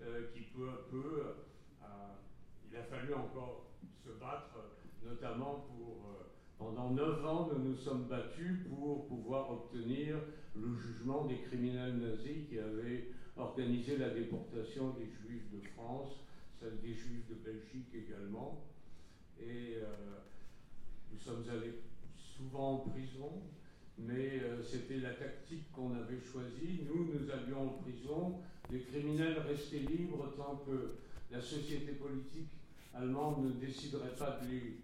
euh, qui peu à peu, il a fallu encore se battre, notamment pour, euh, pendant neuf ans, nous nous sommes battus pour pouvoir obtenir le jugement des criminels nazis qui avaient organisé la déportation des juifs de France, celle des juifs de Belgique également. Et euh, nous sommes allés souvent en prison, mais euh, c'était la tactique qu'on avait choisie. Nous, nous allions en prison, les criminels restaient libres tant que la société politique allemande ne déciderait pas de les,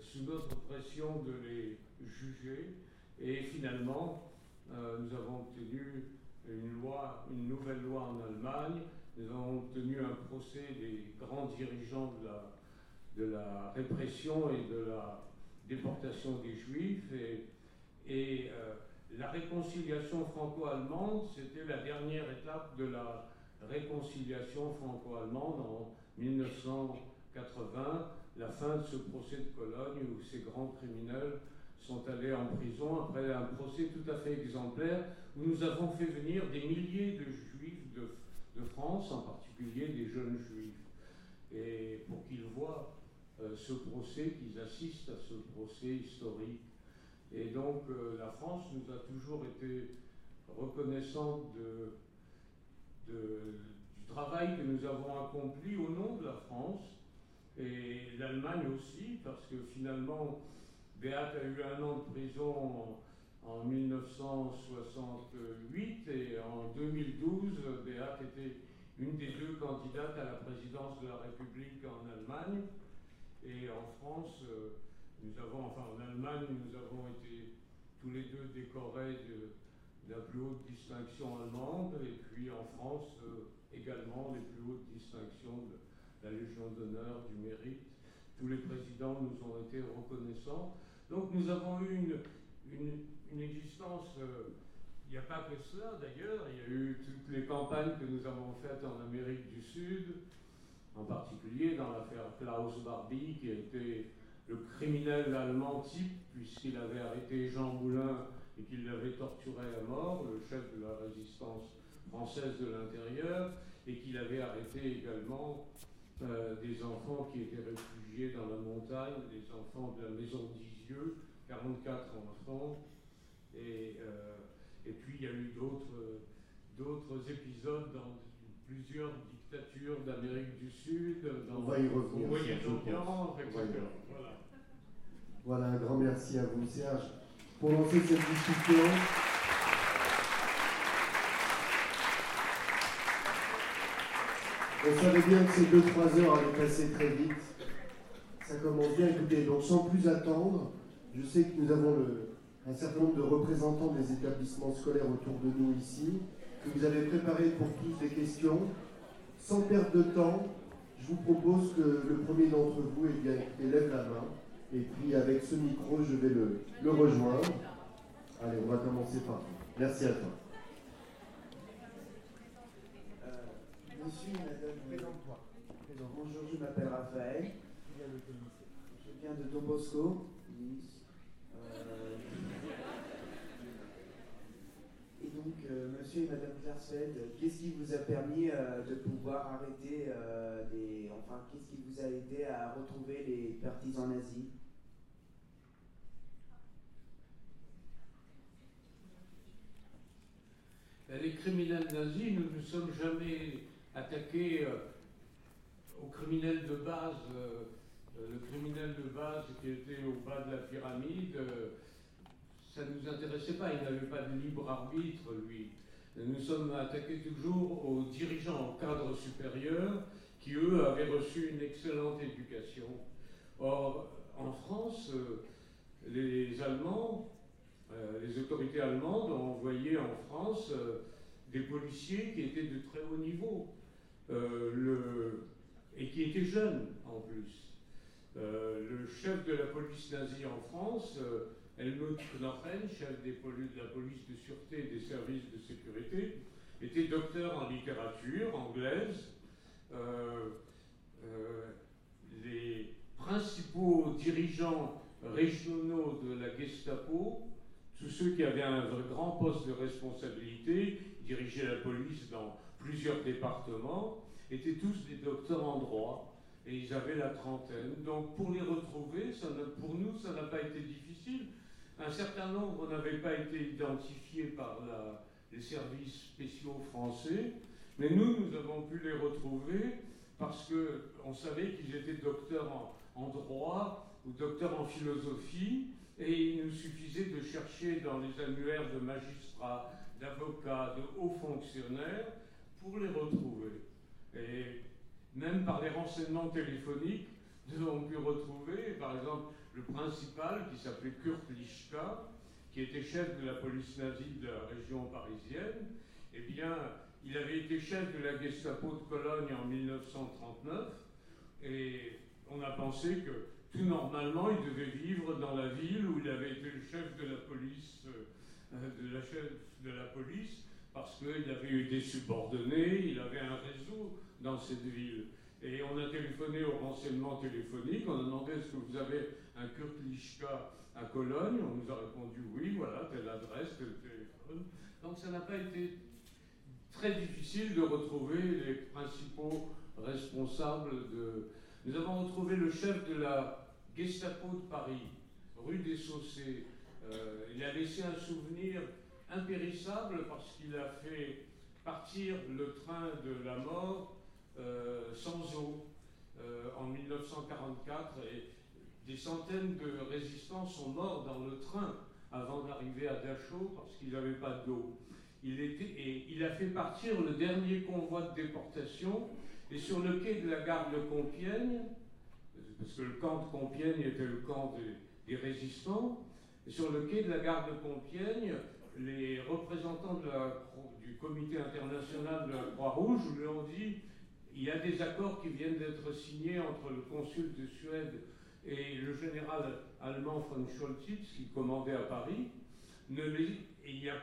sous notre pression de les juger. Et finalement, euh, nous avons obtenu une loi, une nouvelle loi en Allemagne. Nous avons obtenu un procès des grands dirigeants de la, de la répression et de la déportation des Juifs. Et, euh, la réconciliation franco-allemande, c'était la dernière étape de la réconciliation franco-allemande en 1980, la fin de ce procès de Cologne où ces grands criminels sont allés en prison après un procès tout à fait exemplaire où nous avons fait venir des milliers de juifs de, France, en particulier des jeunes juifs, et pour qu'ils voient ce procès, qu'ils assistent à ce procès historique. Et donc euh, la France nous a toujours été reconnaissante de travail que nous avons accompli au nom de la France et l'Allemagne aussi, parce que finalement, Beat a eu un an de prison en, 1968 et en 2012, Beat était une des deux candidates à la présidence de la République en Allemagne. Et en France, euh, nous avons, enfin en Allemagne, nous avons été tous les deux décorés de, la plus haute distinction allemande, et puis en France, euh, également les plus hautes distinctions de la Légion d'honneur, du mérite. Tous les présidents nous ont été reconnaissants. Donc nous avons eu une, une, existence, euh, il n'y a pas que cela d'ailleurs, il y a eu toutes les campagnes que nous avons faites en Amérique du Sud, en particulier dans l'affaire Klaus Barbie, qui a été le criminel allemand type, puisqu'il avait arrêté Jean Moulin et qu'il l'avait torturé à mort, le chef de la résistance française de l'intérieur, et qu'il avait arrêté également euh, des enfants qui étaient réfugiés dans la montagne, des enfants de la maison d'Isieux, 44 enfants. Et, euh, et puis il y a eu d'autres épisodes dans plusieurs dictatures d'Amérique du Sud, dans On va y revenir, au Moyen-Orient, etc. Voilà. Voilà, un grand merci à vous, Serge, pour lancer cette discussion. On savait bien que ces 2-3 heures allaient passer très vite. Ça commence bien. Écoutez, donc sans plus attendre, je sais que nous avons le- un certain nombre de représentants des établissements scolaires autour de nous ici, que vous avez préparé pour tous des questions. Sans perdre de temps, je vous propose que le premier d'entre vous eh élève la main. Et puis avec ce micro, je vais le, rejoindre. Allez, on va commencer par vous. Merci à toi. Euh, monsieur madame, présente-toi. Bonjour, je m'appelle Raphaël. Je viens de Don Bosco, Nice. Euh, Et donc, euh, monsieur et madame Klarsfeld, qu'est-ce qui vous a permis euh, de pouvoir arrêter euh. Enfin, qu'est-ce qui vous a aidé à retrouver les partisans nazis? Les criminels nazis, nous ne sommes jamais attaqués aux criminels de base. le criminel de base qui était au bas de la pyramide, ça ne nous intéressait pas. Il n'avait pas de libre arbitre, lui. Nous sommes attaqués toujours aux dirigeants, aux cadres supérieurs, qui eux avaient reçu une excellente éducation. Or, en France, euh, les Allemands euh, les autorités allemandes ont envoyé en France euh, des policiers qui étaient de très haut niveau et qui étaient jeunes en plus. Le chef de la police nazie en France, Helmut Knochen, chef de la police de sûreté et des services de sécurité, était docteur en littérature anglaise. Euh, euh, les principaux dirigeants régionaux de la Gestapo tous ceux qui avaient un grand poste de responsabilité, dirigeaient la police dans plusieurs départements, étaient tous des docteurs en droit et ils avaient la trentaine. Donc pour les retrouver, pour nous, ça n'a pas été difficile. Un certain nombre n'avaient pas été identifiés par les services spéciaux français, mais nous, nous avons pu les retrouver parce qu'on savait qu'ils étaient docteurs en, en droit ou docteurs en philosophie. Et il nous suffisait de chercher dans les annuaires de magistrats, d'avocats, de hauts fonctionnaires pour les retrouver. Et même par les renseignements téléphoniques, nous avons pu retrouver, par exemple, le principal qui s'appelait Kurt Lischka, qui était chef de la police nazie de la région parisienne. Eh bien, il avait été chef de la Gestapo de Cologne en 1939 et on a pensé que tout normalement, il devait vivre dans la ville où il avait été le chef de la police, euh, de la chef de la police, parce qu'il avait eu des subordonnés, il avait un réseau dans cette ville. Et on a téléphoné au renseignement téléphonique, on a demandé est-ce que vous avez un Kurt Lischka à Cologne On nous a répondu oui, voilà, telle adresse, tel téléphone. Donc ça n'a pas été très difficile de retrouver les principaux responsables de. Nous avons retrouvé le chef de la Gestapo de Paris, rue des Saussés. Euh, il a laissé un souvenir impérissable parce qu'il a fait partir le train de la mort sans eau euh, en 1944 et des centaines de résistants sont morts dans le train avant d'arriver à Dachau parce qu'il n'avait pas d'eau. Il, a fait partir le dernier convoi de déportation et sur le quai de la gare de Compiègne, parce que le camp de Compiègne était le camp des, résistants, et sur le quai de la gare de Compiègne, les représentants du comité international de la Croix-Rouge lui ont dit il y a des accords qui viennent d'être signés entre le consul de Suède et le général allemand von Scholtitz, qui commandait à Paris, il n'y a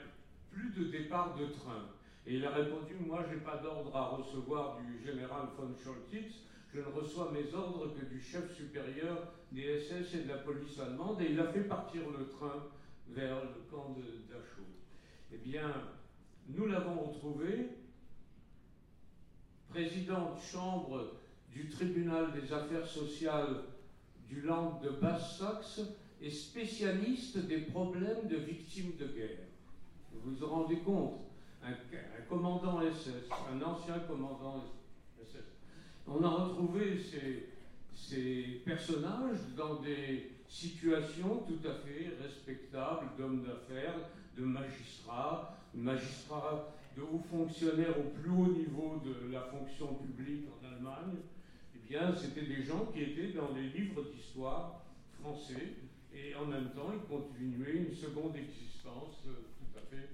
plus de départ de train. Et il a répondu Moi, je n'ai pas d'ordre à recevoir du général von Scholtitz, je ne reçois mes ordres que du chef supérieur des SS et de la police allemande. Et il a fait partir le train vers le camp de Dachau. Eh bien, nous l'avons retrouvé, président de chambre du tribunal des affaires sociales du Land de Basse-Saxe et spécialiste des problèmes de victimes de guerre. Vous vous rendez compte un, commandant SS, un ancien commandant SS. On a retrouvé ces, ces personnages dans des situations tout à fait respectables d'hommes d'affaires, de magistrats, magistrats de hauts fonctionnaires au plus haut niveau de la fonction publique en Allemagne. Eh bien, c'était des gens qui étaient dans les livres d'histoire français et en même temps, ils continuaient une seconde existence euh, tout à fait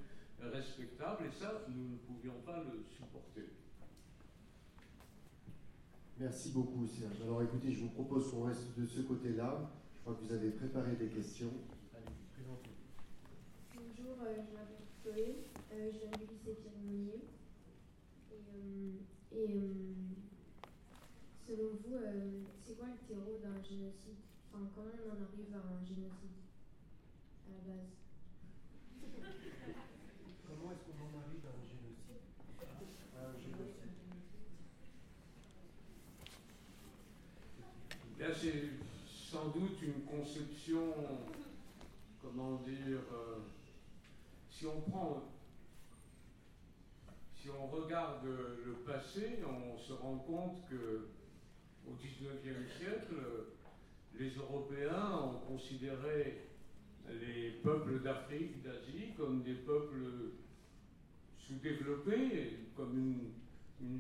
respectable et ça, nous ne pouvions pas le supporter. Merci beaucoup, Serge. Alors écoutez, je vous propose qu'on reste de ce côté-là. Je crois que vous avez préparé des questions. Allez, présentez. Bonjour, euh, je m'appelle Chloé, euh, je viens du lycée Pierre Et, euh, et selon vous, c'est quoi le terreau d'un génocide? Enfin, comment on en arrive à un génocide à la base? Comment est-ce qu'on en arrive à un génocide? À un génocide. Là, c'est sans doute une conception, comment dire, euh, si on prend, si on regarde le passé, on se rend compte que au XIXe siècle, les Européens ont considéré les peuples d'Afrique, d'Asie, comme des peuples sous-développés, comme une,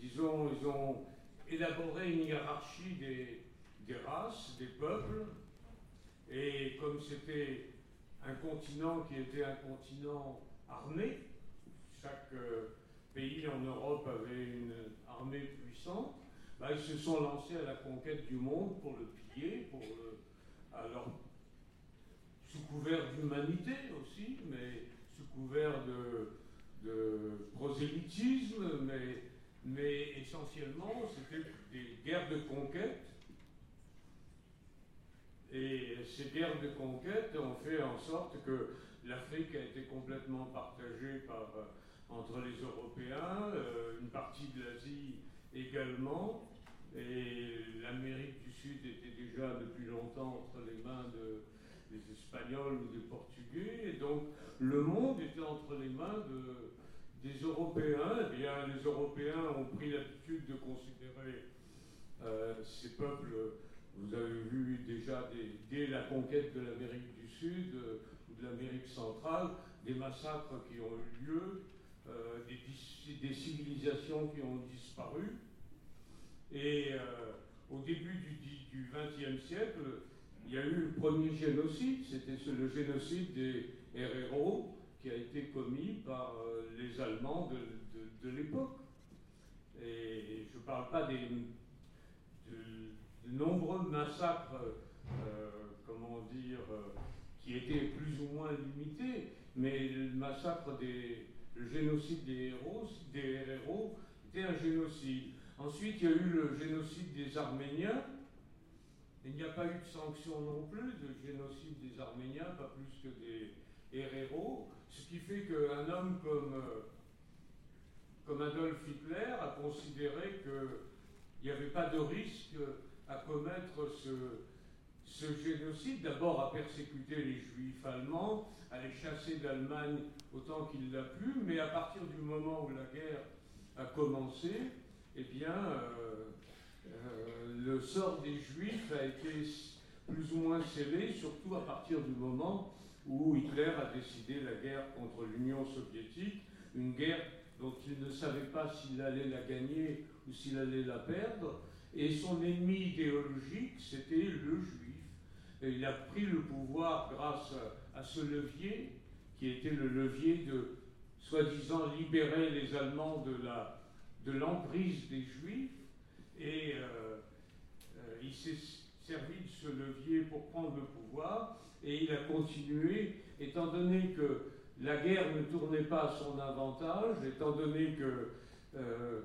disons, ils ont élaborer une hiérarchie des races, des peuples, et comme c'était un continent qui était un continent armé, chaque euh, pays en Europe avait une armée puissante, bah, ils se sont lancés à la conquête du monde pour le piller, pour le, alors, sous couvert d'humanité aussi, mais sous couvert de, prosélytisme, mais mais essentiellement, c'était des guerres de conquête. Et ces guerres de conquête ont fait en sorte que l'Afrique a été complètement partagée par, euh, entre les Européens, euh, une partie de l'Asie également, et l'Amérique du Sud était déjà depuis longtemps entre les mains des Espagnols ou des Portugais, et donc le monde était entre les mains de, des Européens, eh bien, les Européens ont pris l'habitude de considérer euh, ces peuples, vous avez vu déjà dès, la conquête de l'Amérique du Sud euh, ou de l'Amérique centrale, des massacres qui ont eu lieu, euh, des, civilisations qui ont disparu. Et au début du XXe siècle, il y a eu le premier génocide, c'était le génocide des Herero, qui a été commis par euh, les Allemands de, l'époque. Et je ne parle pas des de, nombreux massacres, euh, comment dire, euh, qui étaient plus ou moins limités, mais le massacre des, le génocide des héros, des héros était un génocide. Ensuite, il y a eu le génocide des Arméniens. Il n'y a pas eu de sanction non plus de génocide des Arméniens, pas plus que des héros. Ce qui fait qu'un homme comme, euh, comme Adolf Hitler a considéré qu'il n'y avait pas de risque à commettre ce, ce génocide, d'abord à persécuter les juifs allemands, à les chasser d'Allemagne autant qu'il l'a pu, mais à partir du moment où la guerre a commencé, eh bien, euh, euh, le sort des juifs a été plus ou moins scellé, surtout à partir du moment où Hitler a décidé la guerre contre l'Union soviétique, une guerre dont il ne savait pas s'il allait la gagner ou s'il allait la perdre, et son ennemi idéologique, c'était le juif. Il a pris le pouvoir grâce à ce levier, qui était le levier de, soi-disant, libérer les Allemands de, la, de l'emprise des juifs, et euh, euh, il s'est servi de ce levier pour prendre le pouvoir, et il a continué, étant donné que la guerre ne tournait pas à son avantage, étant donné que euh,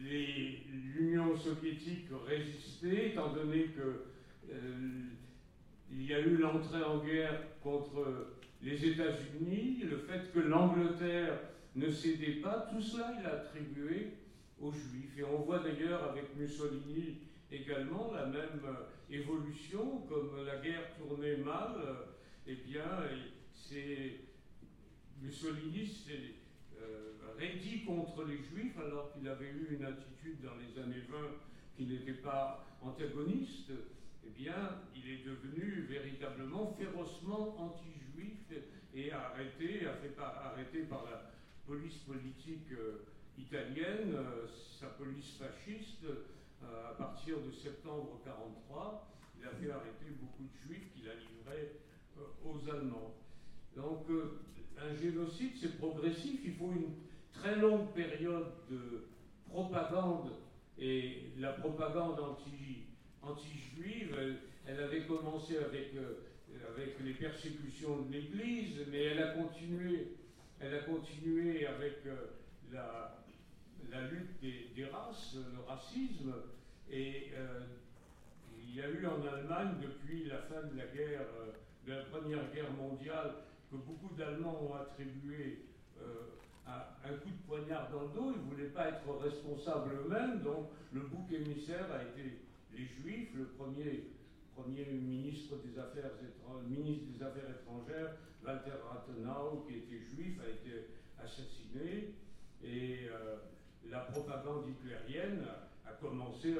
l'Union soviétique résistait, étant donné que il y a eu l'entrée en guerre contre les États-Unis, le fait que l'Angleterre ne cédait pas, tout cela il a attribué aux Juifs. Et on voit d'ailleurs avec Mussolini également la même évolution, comme la guerre tournait mal, eh bien, c'est Mussolini s'est euh, rédit contre les Juifs alors qu'il avait eu une attitude dans les années 20 qui n'était pas antagoniste. Eh bien, il est devenu véritablement férocement anti-juif et arrêté, a fait arrêté par la police politique euh, italienne, euh, sa police fasciste, à partir de septembre 1943. Il a fait arrêter beaucoup de juifs qu'il a livrés aux Allemands. Donc, un génocide, c'est progressif. Il faut une très longue période de propagande. Et la propagande anti, anti-juive, elle, avait commencé avec, euh, avec les persécutions de l'Église, mais elle a continué, elle a continué avec euh, la, la, lutte des, races, le racisme. Et euh, il y a eu en Allemagne, depuis la fin de la guerre, de la Première Guerre mondiale, que beaucoup d'Allemands ont attribué à un coup de poignard dans le dos. Ils ne voulaient pas être responsables eux-mêmes, donc le bouc émissaire a été les Juifs. Le premier, ministre, des Affaires étrangères, Walter Rathenau, qui était juif, a été assassiné. Et euh, la propagande hitlérienne a commencé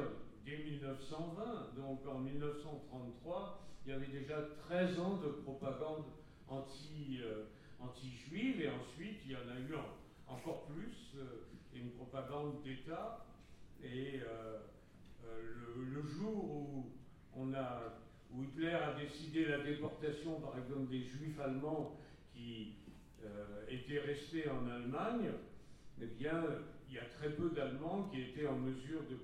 dès 1920. Donc en 1933, il y avait déjà 13 ans de propagande anti, euh, anti-juive, et ensuite il y en a eu encore plus, euh, une propagande d'État. Et euh, le, jour où, Hitler a décidé la déportation, par exemple, des juifs allemands qui étaient restés en Allemagne, eh bien, il y a très peu d'Allemands qui étaient en mesure de,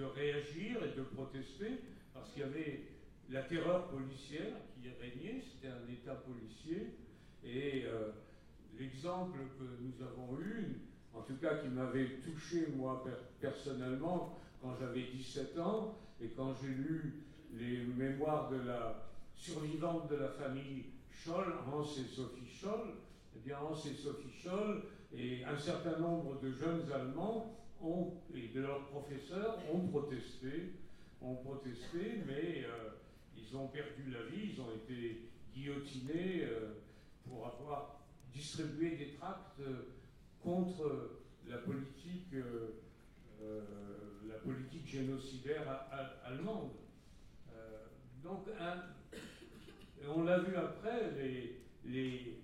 de réagir et de protester, parce qu'il y avait la terreur policière qui régnait, c'était un État policier, et euh, l'exemple que nous avons eu, en tout cas qui m'avait touché moi personnellement quand j'avais 17 ans, et quand j'ai lu les mémoires de la survivante de la famille Scholl, Hans et Sophie Scholl, eh bien Hans et Sophie Scholl et un certain nombre de jeunes Allemands et de leurs professeurs ont protesté, ont protesté, mais euh, ils ont perdu la vie, ils ont été guillotinés euh, pour avoir distribué des tracts euh, contre la politique, la politique génocidaire allemande. donc, on l'a vu après, le,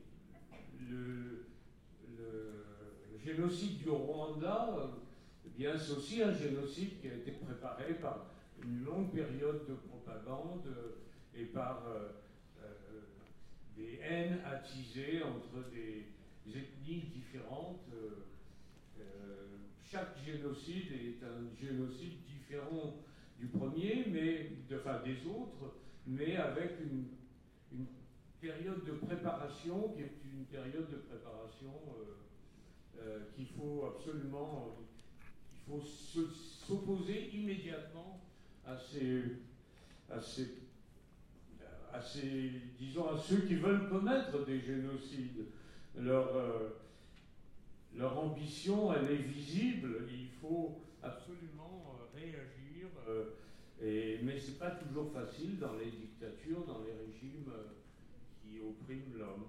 génocide du Rwanda, eh bien, c'est aussi un génocide qui a été préparé par une longue période de propagande euh, et par euh, euh, des haines attisées entre des ethnies différentes. Chaque génocide est un génocide différent du premier, mais enfin des autres, mais avec une, période de préparation qui est une période de préparation qu'il faut absolument, il faut s'opposer immédiatement à ces, disons, à ceux qui veulent commettre des génocides. Euh, leur ambition, elle est visible. Il faut absolument euh, réagir. Euh, mais ce n'est pas toujours facile dans les dictatures, dans les régimes qui oppriment l'homme.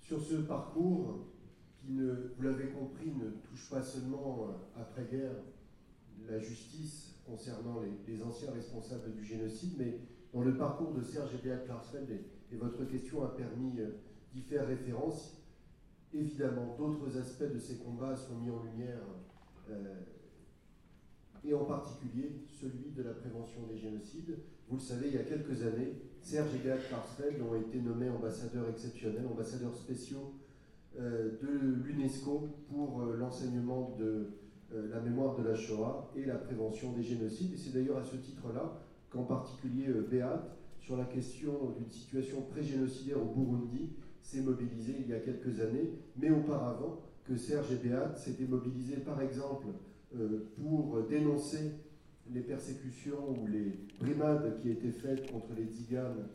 Sur ce parcours qui, vous l'avez compris, ne touche pas seulement après-guerre la justice concernant les, anciens responsables du génocide, mais dans le parcours de Serge et Beat Klarsfeld, et, votre question a permis euh, d'y faire référence, évidemment, d'autres aspects de ces combats sont mis en lumière, euh, et en particulier celui de la prévention des génocides. Vous le savez, il y a quelques années, Serge et Beat Klarsfeld ont été nommés ambassadeurs exceptionnels, ambassadeurs spéciaux euh, de l'UNESCO pour l'enseignement de euh, la mémoire de la Shoah et la prévention des génocides. Et c'est d'ailleurs à ce titre-là qu'en particulier euh, Beat, sur la question d'une situation pré-génocidaire au Burundi, s'est mobilisé il y a quelques années, mais auparavant que Serge et Beat s'étaient mobilisés par exemple euh, pour dénoncer les persécutions ou les brimades qui étaient faites contre les tziganes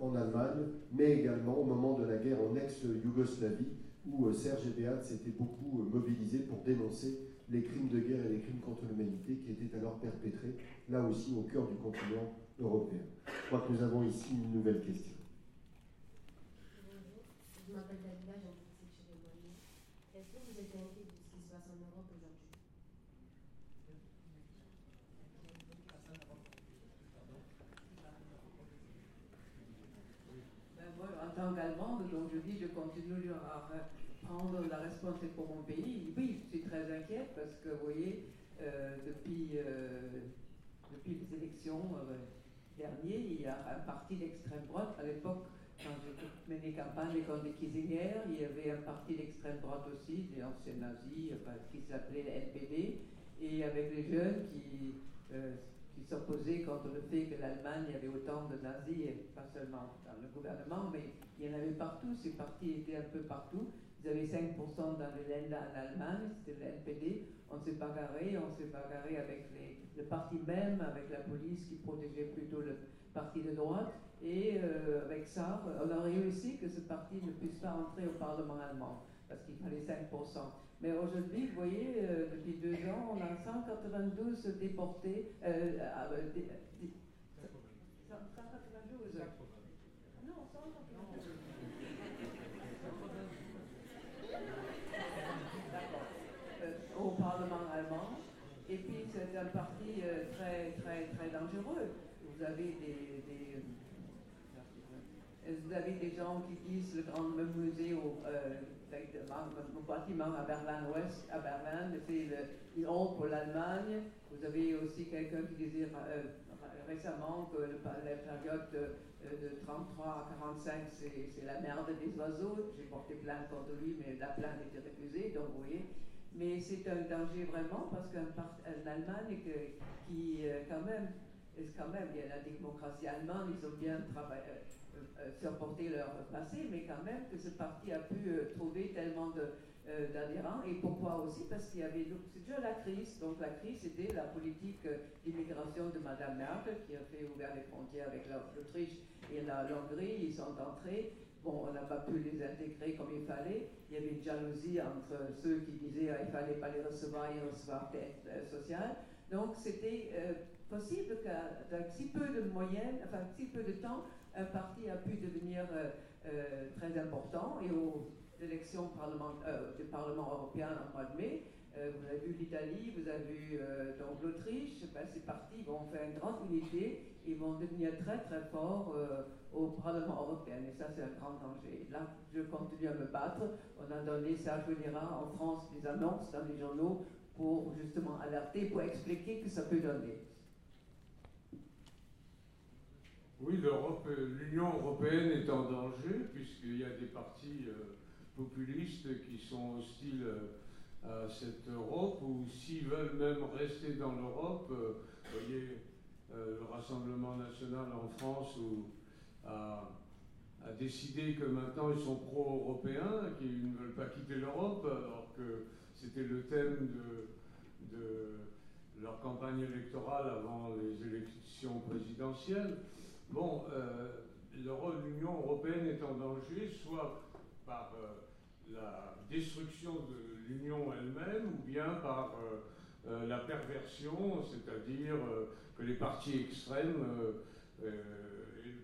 en Allemagne, mais également au moment de la guerre en ex-Yougoslavie, où Serge et Beat s'étaient beaucoup mobilisés pour dénoncer les crimes de guerre et les crimes contre l'humanité qui étaient alors perpétrés, là aussi au cœur du continent européen. Je crois que nous avons ici une nouvelle question. Je m'appelle Dalila, j'habite chez les Est-ce que vous êtes inquiet de ce qui se passe en Europe aujourd'hui? Ben, en tant qu'Allemande, donc je dis, je continue à prendre la responsabilité pour mon pays. Oui, je suis très inquiète parce que, vous voyez, euh, depuis, euh, depuis les élections euh, dernières, il y a un parti d'extrême droite. À l'époque, quand je menais campagne contre les Kiesinger, il y avait un parti d'extrême droite aussi, des anciens nazis, qui s'appelait le NPD, et avec les jeunes qui, qui s'opposaient contre le fait que l'Allemagne avait autant de nazis, et pas seulement dans le gouvernement, mais il y en avait partout, ces partis étaient un peu partout. Vous avez 5% dans les Länder en Allemagne, c'était le NPD. On s'est pas garé, on s'est pas garé avec les, le parti même, avec la police qui protégeait plutôt le parti de droite. Et euh, avec ça, on a réussi que ce parti ne puisse pas entrer au Parlement allemand, parce qu'il fallait 5%. Mais aujourd'hui, vous voyez, euh, depuis deux ans, on a 192 déportés. Euh, 192 Non, 192. au Parlement allemand. Et puis c'est un parti euh, très, très, très dangereux. Vous avez des, euh, vous avez des gens qui disent le grand musée au, euh, bâtiment à Berlin-Ouest, à Berlin, c'est une honte pour l'Allemagne. Vous avez aussi quelqu'un qui disait euh, récemment que la période de, de 33 à 45, c'est la merde des oiseaux. J'ai porté plainte contre lui, mais la plainte était refusée. Donc, vous mais c'est un danger vraiment parce qu'en Allemagne, qui euh, quand même, quand même, a la démocratie allemande, ils ont bien travaillé, euh, euh, leur passé, mais quand même que ce parti a pu trouver tellement d'adhérents. Et pourquoi aussi? Parce qu'il y avait, c'est déjà la crise. Donc la crise, c'était la politique d'immigration de Mme Merkel qui a fait ouvrir les frontières avec l'Autriche et la Hongrie. Ils sont entrés. Bon, on n'a pas pu les intégrer comme il fallait. Il y avait une jalousie entre ceux qui disaient ah, ne fallait pas les recevoir et recevoir d'aide euh, sociale. Donc, c'était euh, possible qu'avec si peu de moyens, enfin, si peu de temps, un parti a pu devenir euh, très important. Et aux élections parlement, du Parlement européen en mois de mai, vous avez vu l'Italie, vous avez vu l'Autriche, ben, ces partis vont faire une grande unité, ils vont devenir très très forts au Parlement européen. Et ça, c'est un grand danger. Là, je continue à me battre. On a donné, ça je en France, des annonces dans les journaux pour justement alerter, pour expliquer que ça peut donner. Oui, l'Europe, l'Union européenne est en danger puisqu'il y a des partis euh, populistes qui sont hostiles euh, à cette Europe ou s'ils veulent même rester dans l'Europe, euh, voyez le Rassemblement national en France a, décidé que maintenant ils sont pro-européens, qu'ils ne veulent pas quitter l'Europe, alors que c'était le thème de, leur campagne électorale avant les élections présidentielles. Bon, euh, l'Union européenne est en danger, soit par euh, la destruction de l'Union elle-même, ou bien par euh, la perversion, c'est-à-dire que les partis extrêmes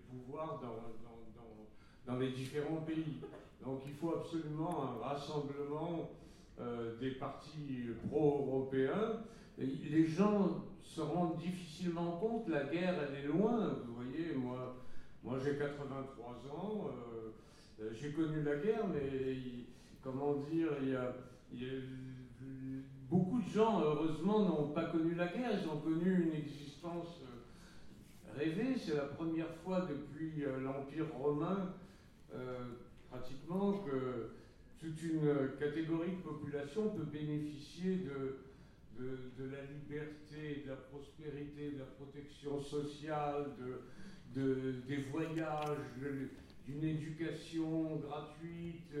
pouvoir dans, dans, les différents pays. Donc il faut absolument un rassemblement euh, des partis pro-européens. Les gens se rendent difficilement compte, la guerre elle est loin. Vous voyez, moi, moi j'ai 83 ans, euh, euh, j'ai connu la guerre, mais comment dire, il y, a, beaucoup de gens, heureusement, n'ont pas connu la guerre, ils ont connu une existence c'est la première fois depuis euh, l'Empire romain, euh, pratiquement, que toute une catégorie de population peut bénéficier de, de, la liberté, de la prospérité, de la protection sociale, de, des voyages, d'une éducation gratuite.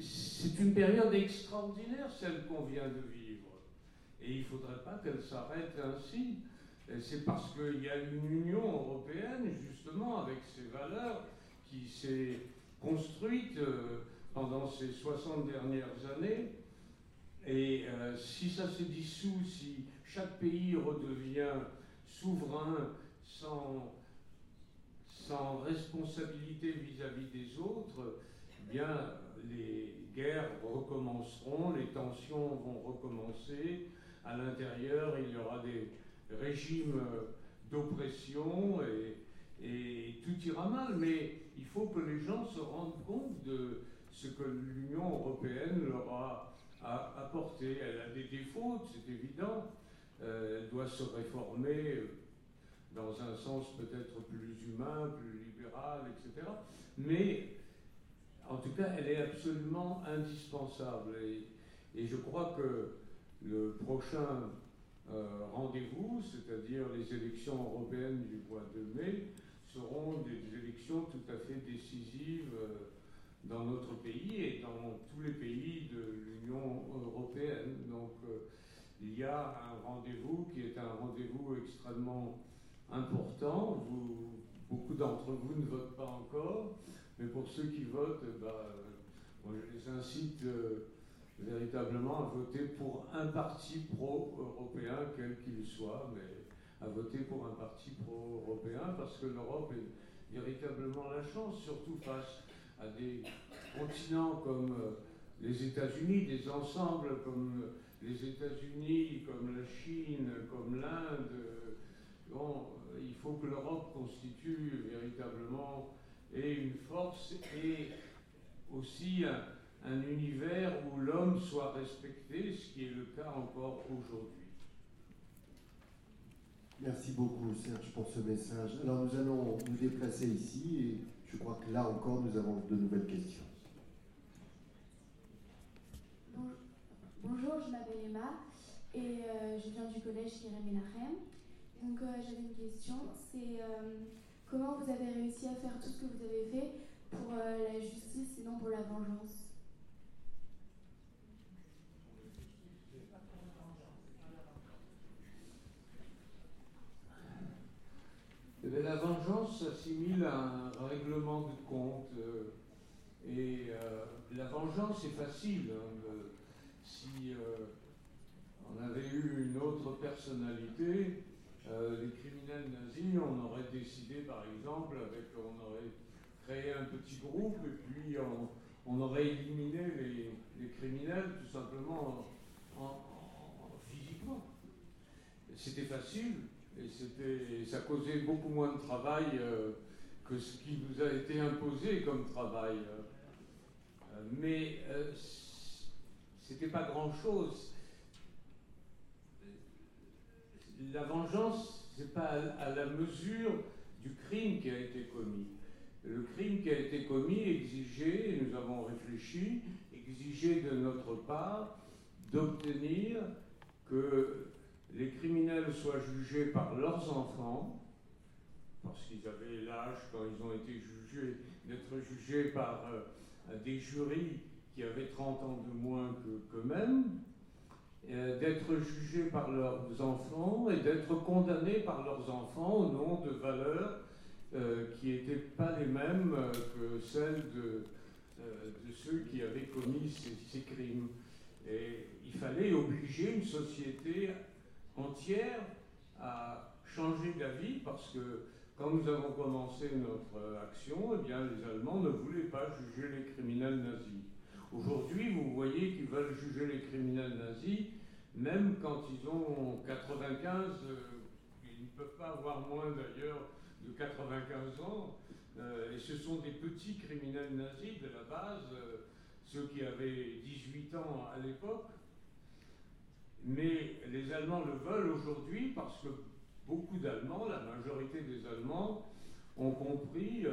C'est une période extraordinaire, celle qu'on vient de vivre. Et il ne faudrait pas qu'elle s'arrête ainsi. C'est parce qu'il y a une Union européenne, justement, avec ses valeurs, qui s'est construite euh, pendant ces 60 dernières années. Et euh, si ça se dissout, si chaque pays redevient souverain sans, sans responsabilité vis-à-vis des autres, eh bien, les guerres recommenceront, les tensions vont recommencer. À l'intérieur, il y aura des régimes d'oppression et, et tout ira mal. Mais il faut que les gens se rendent compte de ce que l'Union européenne leur a apporté. Elle a des défauts, c'est évident. Euh, elle doit se réformer dans un sens peut-être plus humain, plus libéral, etc. Mais en tout cas, elle est absolument indispensable. Et, je crois que le prochain euh, rendez-vous, c'est-à-dire les élections européennes du mois de mai, seront des élections tout à fait décisives euh, dans notre pays et dans tous les pays de l'Union européenne. Donc euh, il y a un rendez-vous qui est un rendez-vous extrêmement important. Beaucoup d'entre vous ne votent pas encore. Mais pour ceux qui votent, eh ben, je les incite euh, véritablement à voter pour un parti pro-européen, quel qu'il soit, mais à voter pour un parti pro-européen, parce que l'Europe est véritablement la chance, surtout face à des continents comme euh, les États-Unis, des ensembles comme les États-Unis, comme la Chine, comme l'Inde. Bon, il faut que l'Europe constitue véritablement et une force et aussi un, univers où l'homme soit respecté, ce qui est le cas encore aujourd'hui. Merci beaucoup Serge pour ce message. Alors nous allons nous déplacer ici et je crois que là encore nous avons de nouvelles questions. Bonjour, je m'appelle Emma et euh, je viens du collège Jérémy Lachem. Donc euh, j'avais une question, c'est euh, Comment vous avez réussi à faire tout ce que vous avez fait pour la justice et non pour la vengeance? Eh La vengeance s'assimile à un règlement de compte. Euh, et euh, la vengeance est facile. Hein, si on avait eu une autre personnalité, euh, les criminels nazis, on aurait décidé par exemple, avec, on aurait créé un petit groupe et puis on, aurait éliminé les, criminels tout simplement physiquement. C'était facile et ça causait beaucoup moins de travail euh, que ce qui nous a été imposé comme travail. Euh, mais c'était pas grand chose la vengeance, ce n'est pas à, la mesure du crime qui a été commis. Le crime qui a été commis exigeait, et nous avons réfléchi, exigeait de notre part d'obtenir que les criminels soient jugés par leurs enfants, parce qu'ils avaient l'âge, quand ils ont été jugés, d'être jugés par euh, des jurys qui avaient 30 ans de moins qu'eux-mêmes, euh, d'être jugés par leurs enfants et d'être condamnés par leurs enfants au nom de valeurs euh, qui n'étaient pas les mêmes que celles de, de, ceux qui avaient commis ces, crimes. Et il fallait obliger une société entière à changer d'avis parce que quand nous avons commencé notre action, eh bien, les Allemands ne voulaient pas juger les criminels nazis. Aujourd'hui, vous voyez qu'ils veulent juger les criminels nazis même quand ils ont 95, euh, ils ne peuvent pas avoir moins d'ailleurs de 95 ans, euh, et ce sont des petits criminels nazis de la base, euh, ceux qui avaient 18 ans à l'époque. Mais les Allemands le veulent aujourd'hui parce que beaucoup d'Allemands, la majorité des Allemands, ont compris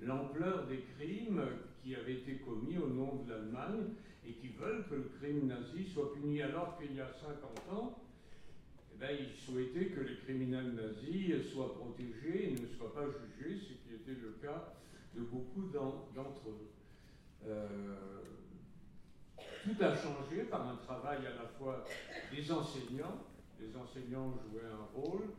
l'ampleur des crimes qui avaient été commis au nom de l'Allemagne et qui veulent que le crime nazi soit puni alors qu'il y a 50 ans, eh bien, ils souhaitaient que les criminels nazis soient protégés et ne soient pas jugés, ce qui était le cas de beaucoup d'entre eux. Euh, tout a changé par un travail à la fois des enseignants les enseignants jouaient un rôle.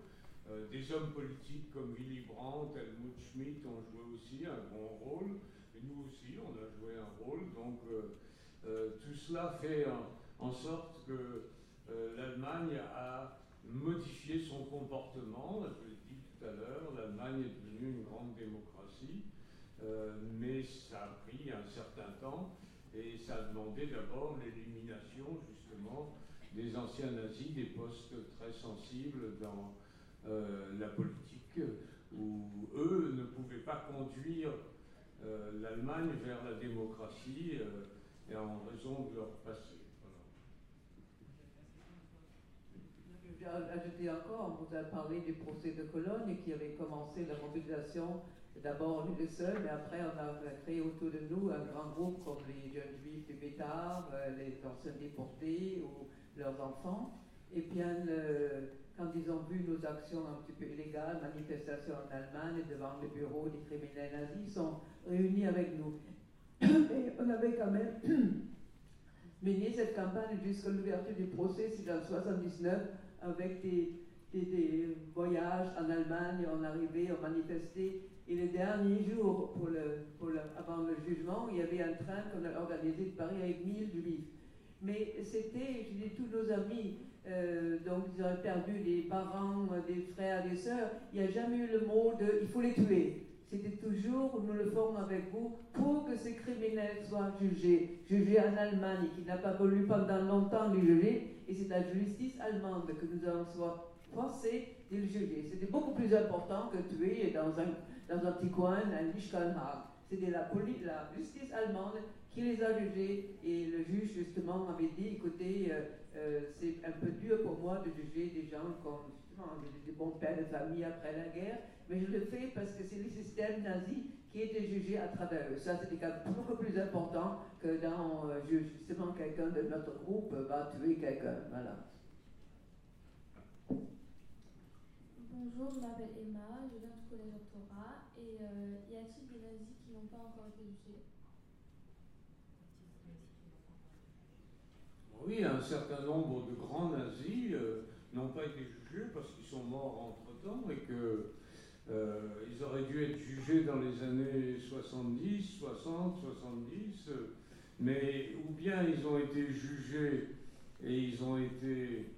Euh, des hommes politiques comme Willy Brandt, Helmut Schmidt ont joué aussi un grand rôle. Et nous aussi, on a joué un rôle. Donc tout cela fait en, sorte que l'Allemagne a modifié son comportement. Je l'ai dit tout à l'heure, l'Allemagne est devenue une grande démocratie. mais ça a pris un certain temps et ça a demandé d'abord l'élimination justement des anciens nazis, des postes très sensibles dans euh, la politique, où eux ne pouvaient pas conduire euh, l'Allemagne vers la démocratie euh, en raison de leur passé. J'ai ajouté encore, on vous a parlé du procès de Cologne qui avait commencé la mobilisation D'abord, on était seuls, mais après, on a créé autour de nous un grand groupe comme les jeunes juifs du Bétard, les anciens déportés ou leurs enfants. Et bien, quand ils ont vu nos actions un petit peu illégales, manifestations en Allemagne devant le bureau des criminels nazis, ils sont réunis avec nous. Et on avait quand même mené cette campagne jusqu'à l'ouverture du procès, c'est en 1979, avec des, des, voyages en Allemagne, on arrivait, on manifestait. Et le dernier jour, pour le, pour avant le jugement, il y avait un train qu'on a organisé de Paris avec 1000 juifs. Mais c'était, je dis, tous nos amis, euh, donc ils ont perdu des parents, des frères, des sœurs. Il n'y a jamais eu le mot de il faut les tuer. C'était toujours, nous le ferons avec vous, pour que ces criminels soient jugés. Jugés en Allemagne, qui n'a pas voulu pendant longtemps les juger, et c'est la justice allemande que nous allons soit forcés de les juger. C'était beaucoup plus important que tuer dans un, dans un petit coin, un Lichtenhag. C'était la, la justice allemande qui les a jugés. Et le juge, justement, avait dit, écoutez, euh, euh, c'est un peu dur pour moi de juger des gens comme des, bons pères de famille après la guerre, mais je le fais parce que c'est le système nazi qui était jugé à travers eux. Ça, c'était beaucoup plus important que dans, euh, justement, quelqu'un de notre groupe va tuer quelqu'un. Voilà. Bonjour, je m'appelle Emma, je viens du collège doctorat. Et y a-t-il des nazis qui n'ont pas encore été jugés Oui, un certain nombre de grands nazis euh, n'ont pas été jugés parce qu'ils sont morts entre-temps et qu'ils euh, auraient dû être jugés dans les années 70, 60, 70, mais ou bien ils ont été jugés et ils ont été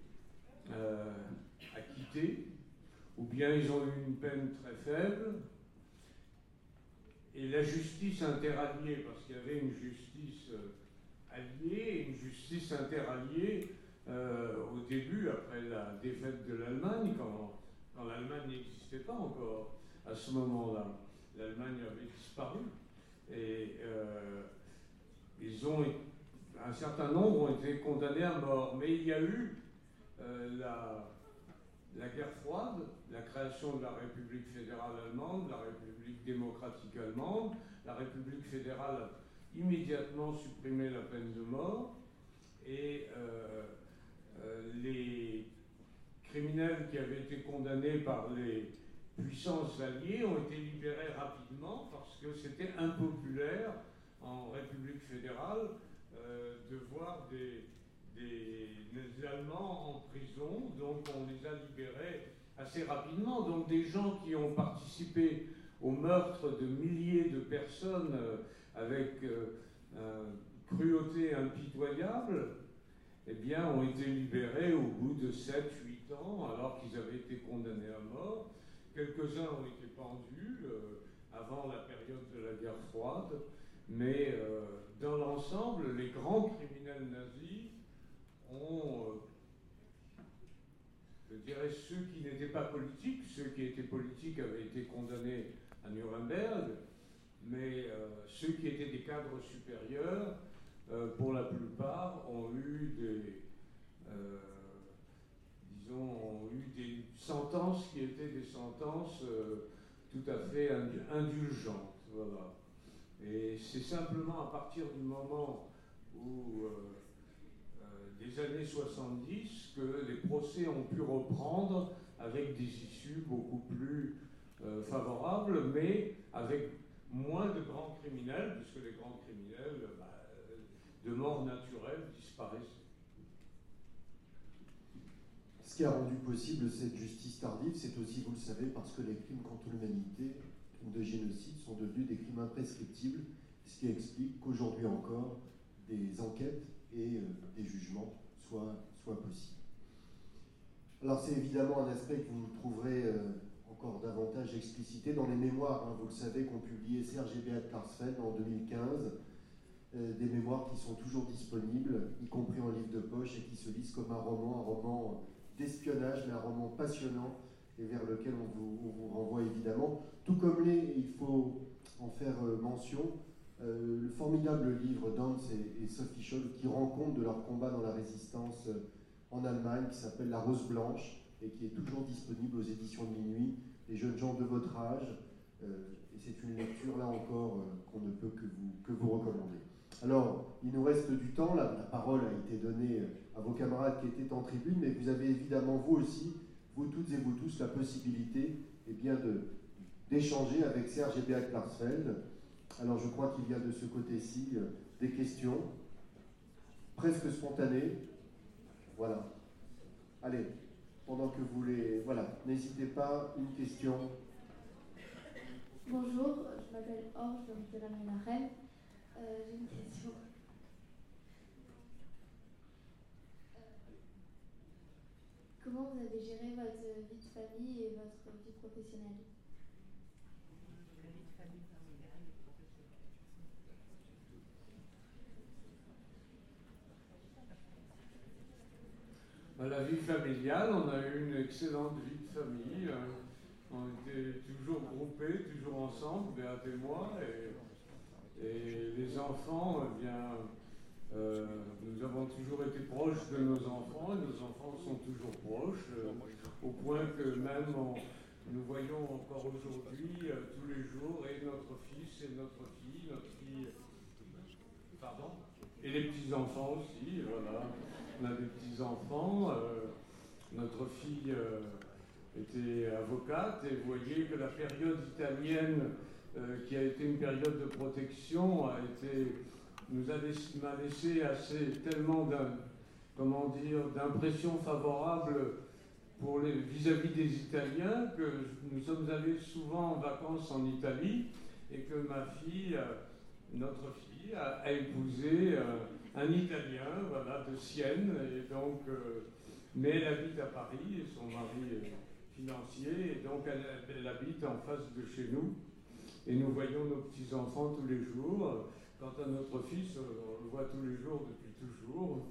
euh, acquittés, ou bien ils ont eu une peine très faible. Et la justice interalliée, parce qu'il y avait une justice alliée, une justice interalliée euh, au début, après la défaite de l'Allemagne, quand, l'Allemagne n'existait pas encore à ce moment-là. L'Allemagne avait disparu. Et euh, ils ont, un certain nombre ont été condamnés à mort. Mais il y a eu euh, la, la guerre froide, la création de la République fédérale allemande, la République démocratique allemande, la République fédérale immédiatement supprimer la peine de mort et euh, euh, les criminels qui avaient été condamnés par les puissances alliées ont été libérés rapidement parce que c'était impopulaire en République fédérale euh, de voir des, des, Allemands en prison, donc on les a libérés assez rapidement. Donc des gens qui ont participé au meurtre de milliers de personnes avec euh, cruauté impitoyable, eh bien, ont été libérés au bout de 7-8 ans, alors qu'ils avaient été condamnés à mort. Quelques-uns ont été pendus euh, avant la période de la guerre froide, mais euh, dans l'ensemble, les grands criminels nazis ont, je dirais, ceux qui n'étaient pas politiques, ceux qui étaient politiques avaient été condamnés à Nuremberg, mais euh, ceux qui étaient des cadres supérieurs, euh, pour la plupart, ont eu des, euh, disons, ont eu des sentences qui étaient des sentences tout à fait indulgentes. Voilà. Et c'est simplement à partir du moment où, des années 70, que les procès ont pu reprendre avec des issues beaucoup plus favorables, mais avec moins de grands criminels, puisque les grands criminels, bah, de mort naturelle, disparaissent. Ce Ce qui a rendu possible cette justice tardive, c'est aussi, vous le savez, parce que les crimes contre l'humanité, crimes de génocide, sont devenus des crimes imprescriptibles, ce qui explique qu'aujourd'hui encore, des enquêtes et euh, des jugements soient, soient possibles. Alors c'est évidemment un aspect que vous trouverez euh, encore davantage explicité dans les mémoires, hein, vous le savez, qu'ont publié Serge et Beat Klarsfeld en 2015, euh, des mémoires qui sont toujours disponibles, y compris en livre de poche, et qui se lisent comme un roman, un roman d'espionnage, mais un roman passionnant, et vers lequel on vous, renvoie évidemment. Tout comme les, il faut en faire euh, le formidable livre d'Hans et, Sophie Scholl qui rend compte de leur combat dans la résistance en Allemagne qui s'appelle La Rose Blanche et qui est toujours disponible aux éditions de minuit. Les jeunes gens de votre âge, euh, et c'est une lecture là encore euh, qu'on ne peut que vous, recommander. Alors, il nous reste du temps, la, parole a été donnée à vos camarades qui étaient en tribune, mais vous avez évidemment vous aussi, vous toutes et vous tous, la possibilité eh bien, de, d'échanger avec Serge et Béat Klarsfeld. Alors je crois qu'il y a de ce côté-ci euh, des questions presque spontanées. Voilà. Allez, pendant que vous les... Voilà, n'hésitez pas, une question. Bonjour, je m'appelle Orge, je viens de la Reine. Euh, J'ai une question. Euh, comment vous avez géré votre vie de famille et votre vie professionnelle? La vie familiale, on a eu une excellente vie de famille. Hein. On était toujours groupés, toujours ensemble, Béat et moi. Et, les enfants, eh bien, euh, nous avons toujours été proches de nos enfants et nos enfants sont toujours proches, euh, au point que même nous voyons encore aujourd'hui, euh, tous les jours, et notre fils et notre fille, notre fille, pardon, et les petits-enfants aussi, voilà on a des petits-enfants. Euh, notre fille euh, était avocate et vous voyez que la période italienne, euh, qui a été une période de protection, a été, nous a laissé, m'a laissé assez tellement d'un, comment dire, d'impression favorable pour les, vis-à-vis des Italiens que nous sommes allés souvent en vacances en Italie et que ma fille, notre fille, a, épousé un Italien, voilà, de Sienne, et donc, euh, mais elle habite à Paris, son mari est financier, et donc elle, habite en face de chez nous, et nous voyons nos petits-enfants tous les jours. Quant à notre fils, on le voit tous les jours depuis toujours.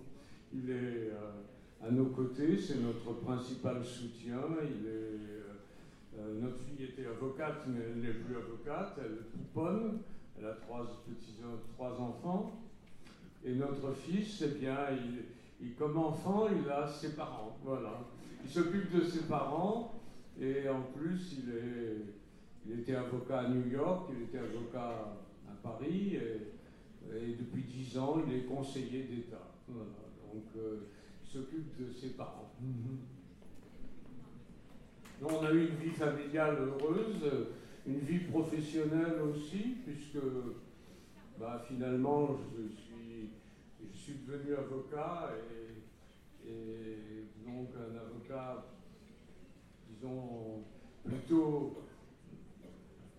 Il est euh, à nos côtés, c'est notre principal soutien. Euh, notre fille était avocate, mais elle n'est plus avocate, elle pouponne, elle a trois, petits, trois enfants. Et notre fils, eh bien, il, comme enfant, il a ses parents. Voilà. Il s'occupe de ses parents et en plus, il, est, il était avocat à New York, il était avocat à Paris et, depuis dix ans, il est conseiller d'État. Donc, euh, il s'occupe de ses parents. Donc, on a eu une vie familiale heureuse, une vie professionnelle aussi, puisque bah, finalement, je je suis devenu avocat et, donc un avocat, disons, plutôt,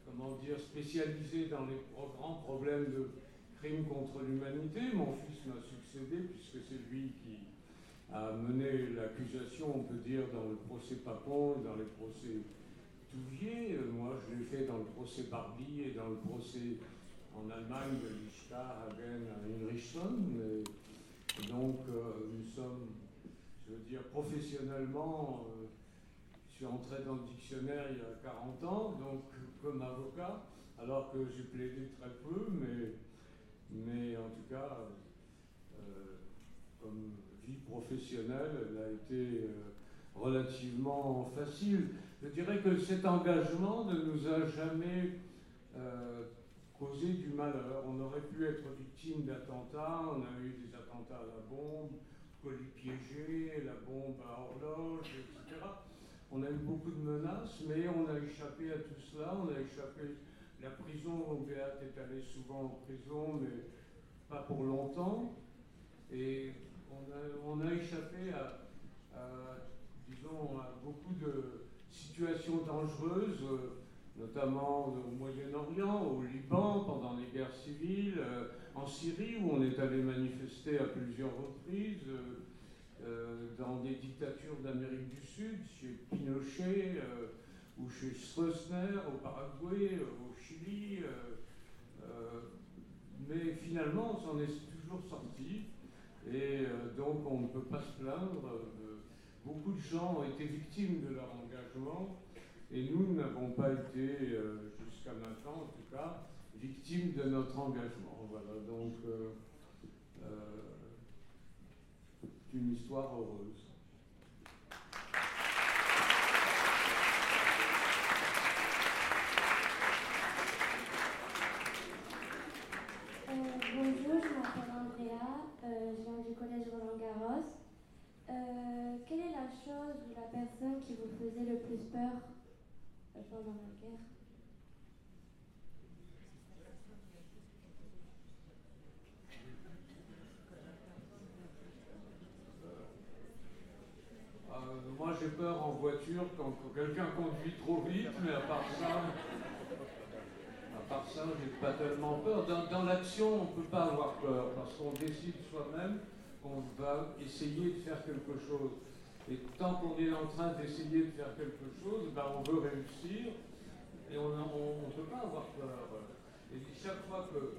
comment dire, spécialisé dans les grands problèmes de crimes contre l'humanité. Mon fils m'a succédé puisque c'est lui qui a mené l'accusation, on peut dire, dans le procès Papon et dans les procès Touvier. Moi, je l'ai fait dans le procès Barbie et dans le procès en Allemagne de Lichta, Hagen, Heinrichson. donc, euh, nous sommes, je veux dire, professionnellement, euh, je suis entré dans le dictionnaire il y a 40 ans, donc comme avocat, alors que j'ai plaidé très peu, mais, mais en tout cas, euh, comme vie professionnelle, elle a été relativement facile. Je dirais que cet engagement ne nous a jamais causer du malheur. On aurait pu être victime d'attentats, on a eu des attentats à la bombe, colis piégés, la bombe à horloge, etc. On a eu beaucoup de menaces, mais on a échappé à tout cela, on a échappé. La prison, Béat est allé souvent en prison, mais pas pour longtemps. Et on a, échappé à, bon, beaucoup de situations dangereuses, notamment au Moyen-Orient, au Liban, pendant les guerres civiles, en Syrie, où on est allé manifester à plusieurs reprises, dans des dictatures d'Amérique du Sud, chez Pinochet ou chez Stroessner, au Paraguay, au Chili. mais finalement, on s'en est toujours sorti. Et donc, on ne peut pas se plaindre beaucoup de gens ont été victimes de leur engagement et nous n'avons pas été, euh, jusqu'à maintenant en tout cas, victimes de notre engagement. Voilà, donc euh, euh, une histoire heureuse. bonjour, je m'appelle Andrea, je viens du collège Roland Garros. Euh, quelle est la chose ou la personne qui vous faisait le plus peur? Euh, Moi j'ai peur en voiture quand quelqu'un conduit trop vite, mais à part ça, à part ça, j'ai pas tellement peur. Dans, dans l'action, on ne peut pas avoir peur parce qu'on décide soi-même on va essayer de faire quelque chose. Et tant qu'on est en train d'essayer de faire quelque chose, ben on veut réussir et on ne peut pas avoir peur. Et chaque fois que,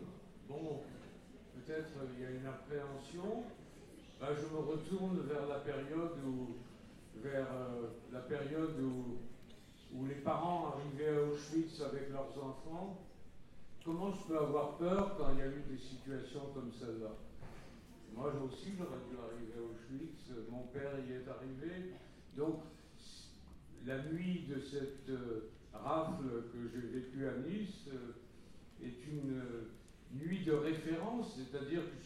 bon, peut-être il y a une appréhension, ben je me retourne vers la période où, vers euh, la période où, où les parents arrivaient à Auschwitz avec leurs enfants. Comment je peux avoir peur quand il y a eu des situations comme celle-là? Moi aussi, j'aurais dû arriver à Auschwitz. Mon père y est arrivé. Donc, la nuit de cette euh, rafle que j'ai vécue à Nice euh, est une euh, nuit de référence, c'est-à-dire que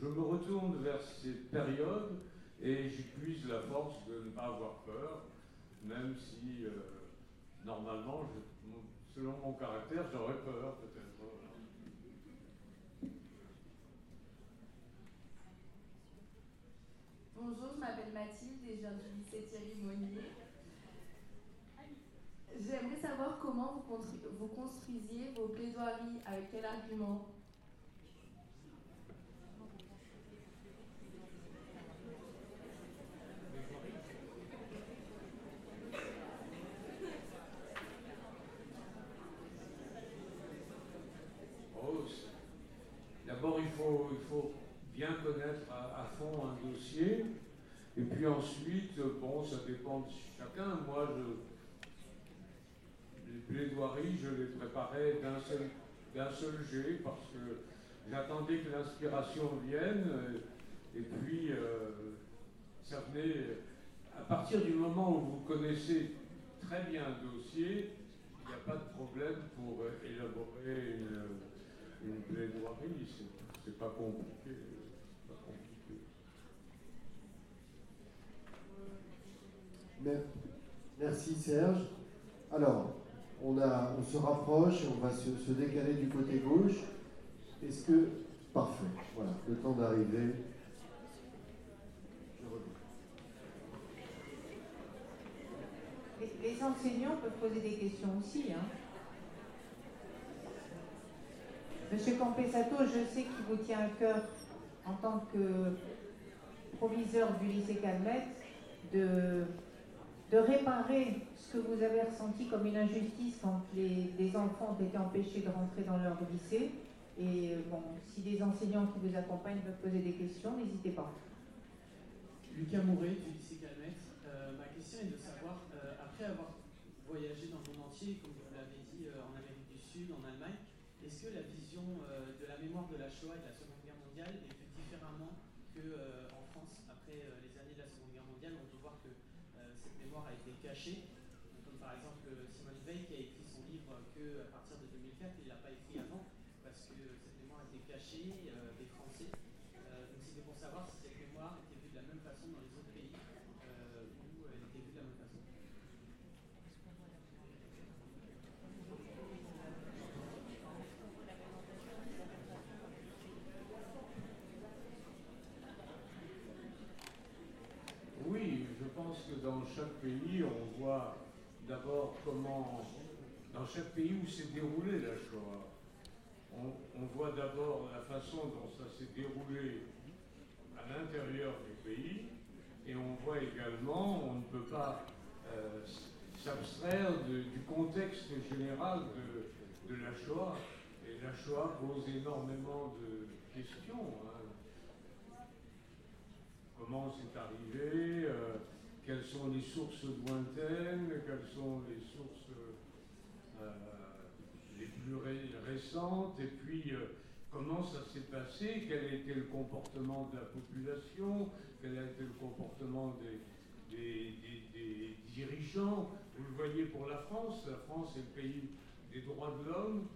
je me retourne vers cette période et j'épuise la force de ne pas avoir peur, même si normalement, selon mon caractère, j'aurais peur peut-être. Bonjour, je m'appelle Mathilde et je viens du lycée Thierry Monnier. J'aimerais savoir comment vous, vous construisiez vos plaidoiries, avec quel argument? D'abord, il faut, il faut bien connaître à, fond un dossier. Et puis ensuite, bon, ça dépend de chacun. Moi, je, les plaidoiries, je les préparais d'un seul, d'un seul jet parce que j'attendais que l'inspiration vienne. Et puis, euh, ça venait. À partir du moment où vous connaissez très bien un dossier, il n'y a pas de problème pour élaborer une, une plaidoirie. C'est pas compliqué. Merci Serge. Alors, on, se rapproche et on va se, décaler du côté gauche. Est-ce que... Parfait. Voilà, le temps d'arriver. Les, enseignants peuvent poser des questions aussi. Hein. Monsieur Campesato, je sais qu'il vous tient à cœur en tant que proviseur du lycée Calmette de de réparer ce que vous avez ressenti comme une injustice quand les, enfants ont été empêchés de rentrer dans leur lycée. Et euh, bon, si des enseignants qui vous accompagnent peuvent poser des questions, n'hésitez pas. Lucas Mouret du lycée Calmette. Euh, ma question est de savoir, euh, après avoir voyagé dans le monde entier, comme vous l'avez dit, en Amérique du Sud, en Allemagne, est-ce que la vision de la mémoire de la Shoah et de la Seconde Guerre mondiale est vue différemment qu'en France après les années de la Seconde Guerre mondiale On peut voir que a été caché, comme par exemple Simone Veil qui a écrit son livre qu'à partir de 2004, il ne l'a pas écrit avant, parce que cette mémoire a été cachée euh, des Français. Euh, donc c'était pour savoir si cette mémoire était vue de la même façon dans les autres pays, euh, où elle était vue de la même façon. Oui, je pense que dans chaque pays, on voit d'abord comment, dans chaque pays où s'est déroulée la Shoah, on, voit d'abord la façon dont ça s'est déroulé à l'intérieur du pays, et on voit également, on ne peut pas euh, s'abstraire du contexte général de, de, la Shoah. Et la Shoah pose énormément de questions. Hein. Comment c'est arrivé euh, Quelles sont les sources lointaines Quelles sont les sources euh, les plus récentes Et puis, comment ça s'est passé Quel a été le comportement de la population Quel a été le comportement des dirigeants. Vous le voyez pour la France, la France est le pays des droits de l'homme,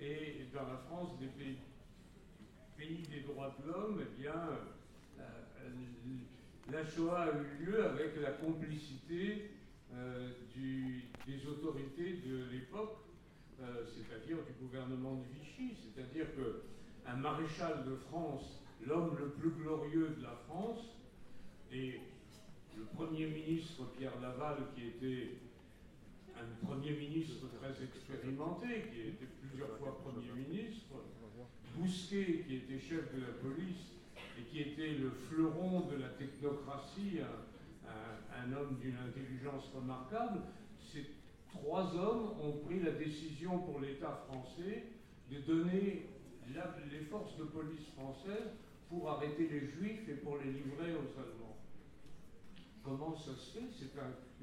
et dans la France, des pays, pays des droits de l'homme, eh bien, euh, la Shoah a eu lieu avec la complicité euh, des autorités de l'époque, euh, c'est-à-dire du gouvernement de Vichy, c'est-à-dire qu'un maréchal de France, l'homme le plus glorieux de la France, et le Premier ministre Pierre Laval, qui était un Premier ministre très expérimenté, qui était plusieurs fois Premier ministre, Bousquet, qui était chef de la police et qui était le fleuron de la technocratie, un, homme d'une intelligence remarquable, ces trois hommes ont pris la décision pour l'État français de donner les forces de police françaises pour arrêter les juifs et pour les livrer aux Allemands. Comment ça se fait? C'est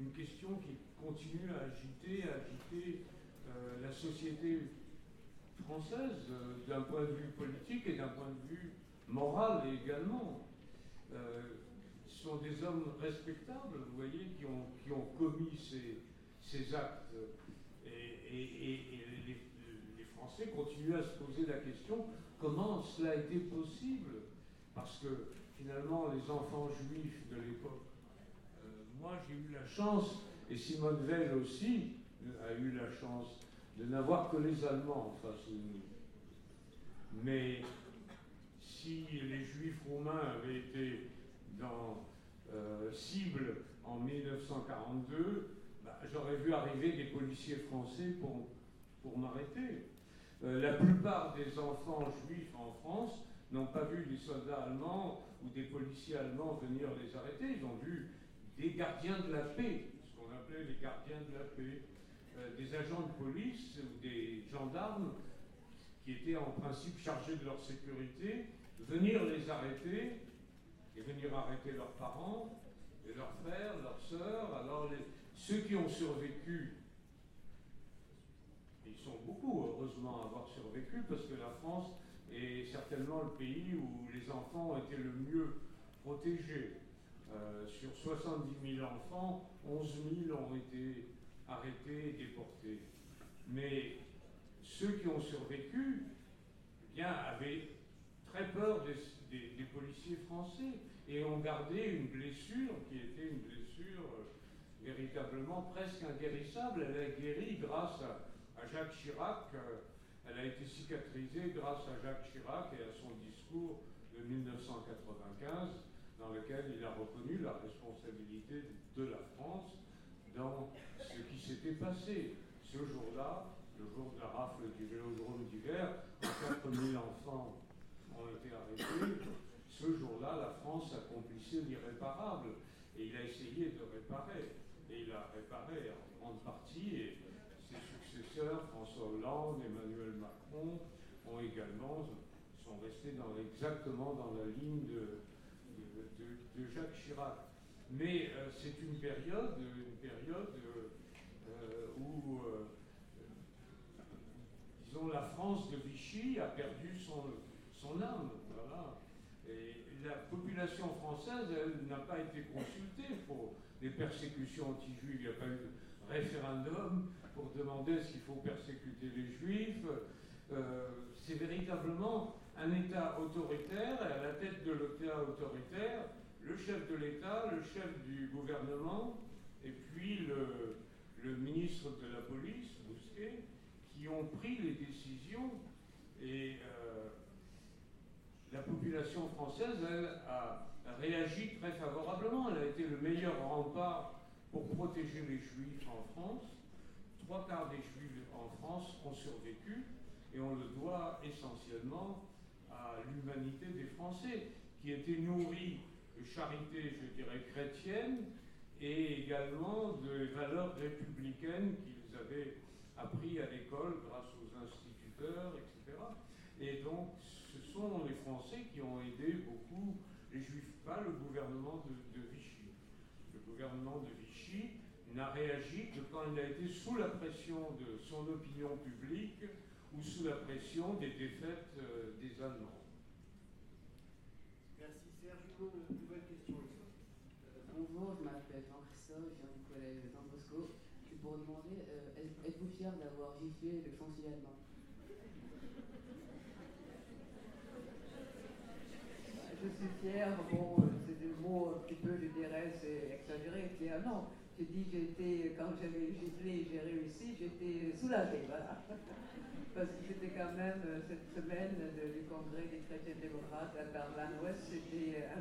une question qui continue à agiter, à agiter euh, la société française euh, d'un point de vue politique et d'un point de vue moral également. Euh, sont des hommes respectables, vous voyez, qui ont, qui ont commis ces, ces actes. Et, les, les, Français continuent à se poser la question comment cela a été possible? Parce que finalement, les enfants juifs de l'époque, moi j'ai eu la chance et Simone Veil aussi a eu la chance de n'avoir que les Allemands en face de nous. Mais si les Juifs roumains avaient été dans euh, cible en 1942, bah, j'aurais vu arriver des policiers français pour, pour m'arrêter. Euh, la plupart des enfants juifs en France n'ont pas vu des soldats allemands ou des policiers allemands venir les arrêter, ils ont vu des gardiens de la paix les gardiens de la paix, euh, des agents de police ou des gendarmes qui étaient en principe chargés de leur sécurité, venir les arrêter et venir arrêter leurs parents, et leurs frères, leurs sœurs. Alors ceux qui ont survécu, ils sont beaucoup heureusement à avoir survécu parce que la France est certainement le pays où les enfants ont été le mieux protégés. Euh, sur 70 000 enfants, 11 000 ont été arrêtés et déportés. Mais ceux qui ont survécu eh bien, avaient très peur des, policiers français et ont gardé une blessure qui était une blessure euh, véritablement presque inguérissable. Elle a guéri grâce à, Jacques Chirac. Euh, elle a été cicatrisée grâce à Jacques Chirac et à son discours de 1995 dans lequel il a reconnu la responsabilité de la France dans ce qui s'était passé. Ce jour-là, le jour de la rafle du vélodrome d'hiver, 4000 enfants ont été arrêtés. Ce jour-là, la France accomplissait l'irréparable et il a essayé de réparer. Et il a réparé en grande partie et ses successeurs, François Hollande, Emmanuel Macron, ont également sont restés dans, exactement dans la ligne de, de, Jacques Chirac. Mais euh, c'est une période, une période euh, où, euh, disons, la France de Vichy a perdu son, son âme. Voilà. Et la population française, n'a pas été consultée pour des persécutions anti-juives. Il n'y a pas eu de référendum pour demander s'il faut persécuter les juifs. c'est véritablement un État autoritaire, et à la tête de l'État autoritaire, le chef de l'État, le chef du gouvernement, et puis le, ministre de la police, Bousquet, qui ont pris les décisions. Et euh, la population française, elle, a réagi très favorablement. Elle a été le meilleur rempart pour protéger les juifs en France. Trois quarts des juifs en France ont survécu et on le doit essentiellement à l'humanité des Français qui étaient nourris de charité, je dirais, chrétienne et également de valeurs républicaines qu'ils avaient appris à l'école grâce aux instituteurs, etc. Et donc, sont les Français qui ont aidé beaucoup les Juifs, pas le gouvernement de, de Vichy. Le gouvernement de Vichy n'a réagi que quand il a été sous la pression de son opinion publique ou sous la pression des défaites euh, des Allemands. Merci Serge. Une nouvelle question. Bonjour, je m'appelle Jean-Christophe, je viens du collège Jean Bosco. C'est pour demander, euh, êtes-vous fier d'avoir giflé le chancelier allemand? Fière, bon, c'est des mots un petit peu, je dirais, c'est exagéré, fier, non. J'ai dit, j'étais, quand j'avais giflé, j'ai réussi, j'étais soulagée, voilà. Parce que c'était quand même euh, cette semaine du congrès des chrétiens démocrates à Berlin-Ouest, c'était un,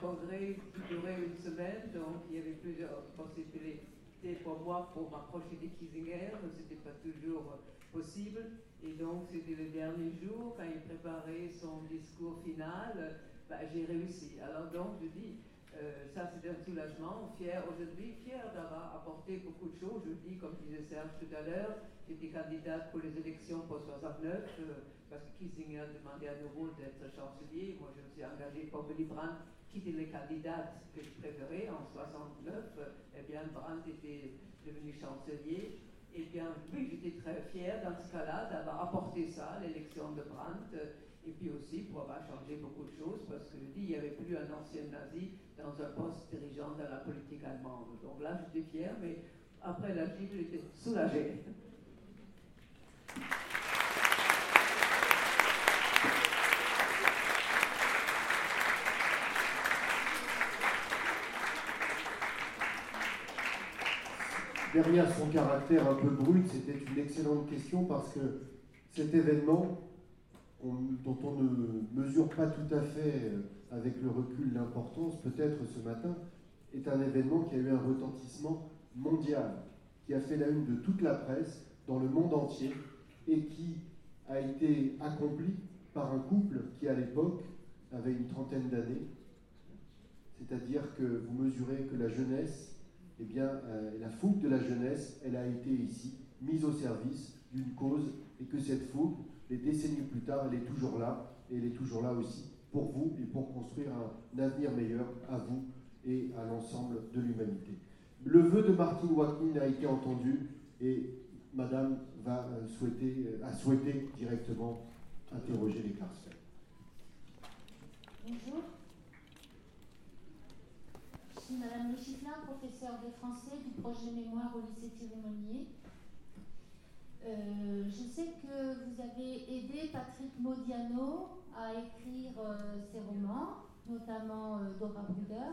congrès qui durait une semaine, donc il y avait plusieurs possibilités pour moi pour m'approcher de Kissinger, n'était pas toujours possible. Et donc c'était le dernier jour, quand il préparait son discours final, bah, j'ai réussi. Alors donc je dis, euh, ça c'est un soulagement, fier aujourd'hui, fier d'avoir apporté beaucoup de choses. Je dis, comme disait Serge tout à l'heure, j'étais candidate pour les élections pour 69, euh, parce que Kissinger demandait à nouveau d'être chancelier. Moi je me suis engagée pour Willy Brandt, qui étaient les candidates que je préférais en 69. Eh bien, Brandt était devenu chancelier. Eh bien, oui, j'étais très fière dans ce cas-là d'avoir apporté ça, l'élection de Brandt, et puis aussi pour avoir changé beaucoup de choses, parce que je dis, il n'y avait plus un ancien nazi dans un poste dirigeant de la politique allemande. Donc là, j'étais fière, mais après la gifle, j'étais soulagée. Derrière son caractère un peu brut, c'était une excellente question parce que cet événement, on- dont on ne mesure pas tout à fait euh, avec le recul l'importance, peut-être ce matin, est un événement qui a eu un retentissement mondial, qui a fait la une de toute la presse dans le monde entier et qui a été accompli par un couple qui, à l'époque, avait une trentaine d'années. C'est-à-dire que vous mesurez que la jeunesse eh bien, euh, la fougue de la jeunesse, elle a été ici mise au service d'une cause et que cette fougue, des décennies plus tard, elle est toujours là et elle est toujours là aussi pour vous et pour construire un, avenir meilleur à vous et à l'ensemble de l'humanité. Le vœu de Martin Watkins a été entendu et Madame va euh, souhaiter, euh, a souhaité directement interroger les Klarsfeld. Bonjour. Madame Le professeure de français du projet mémoire au lycée Thierry-Monnier. Euh, je sais que vous avez aidé Patrick Modiano à écrire euh, ses romans, notamment euh, Dora Bruder.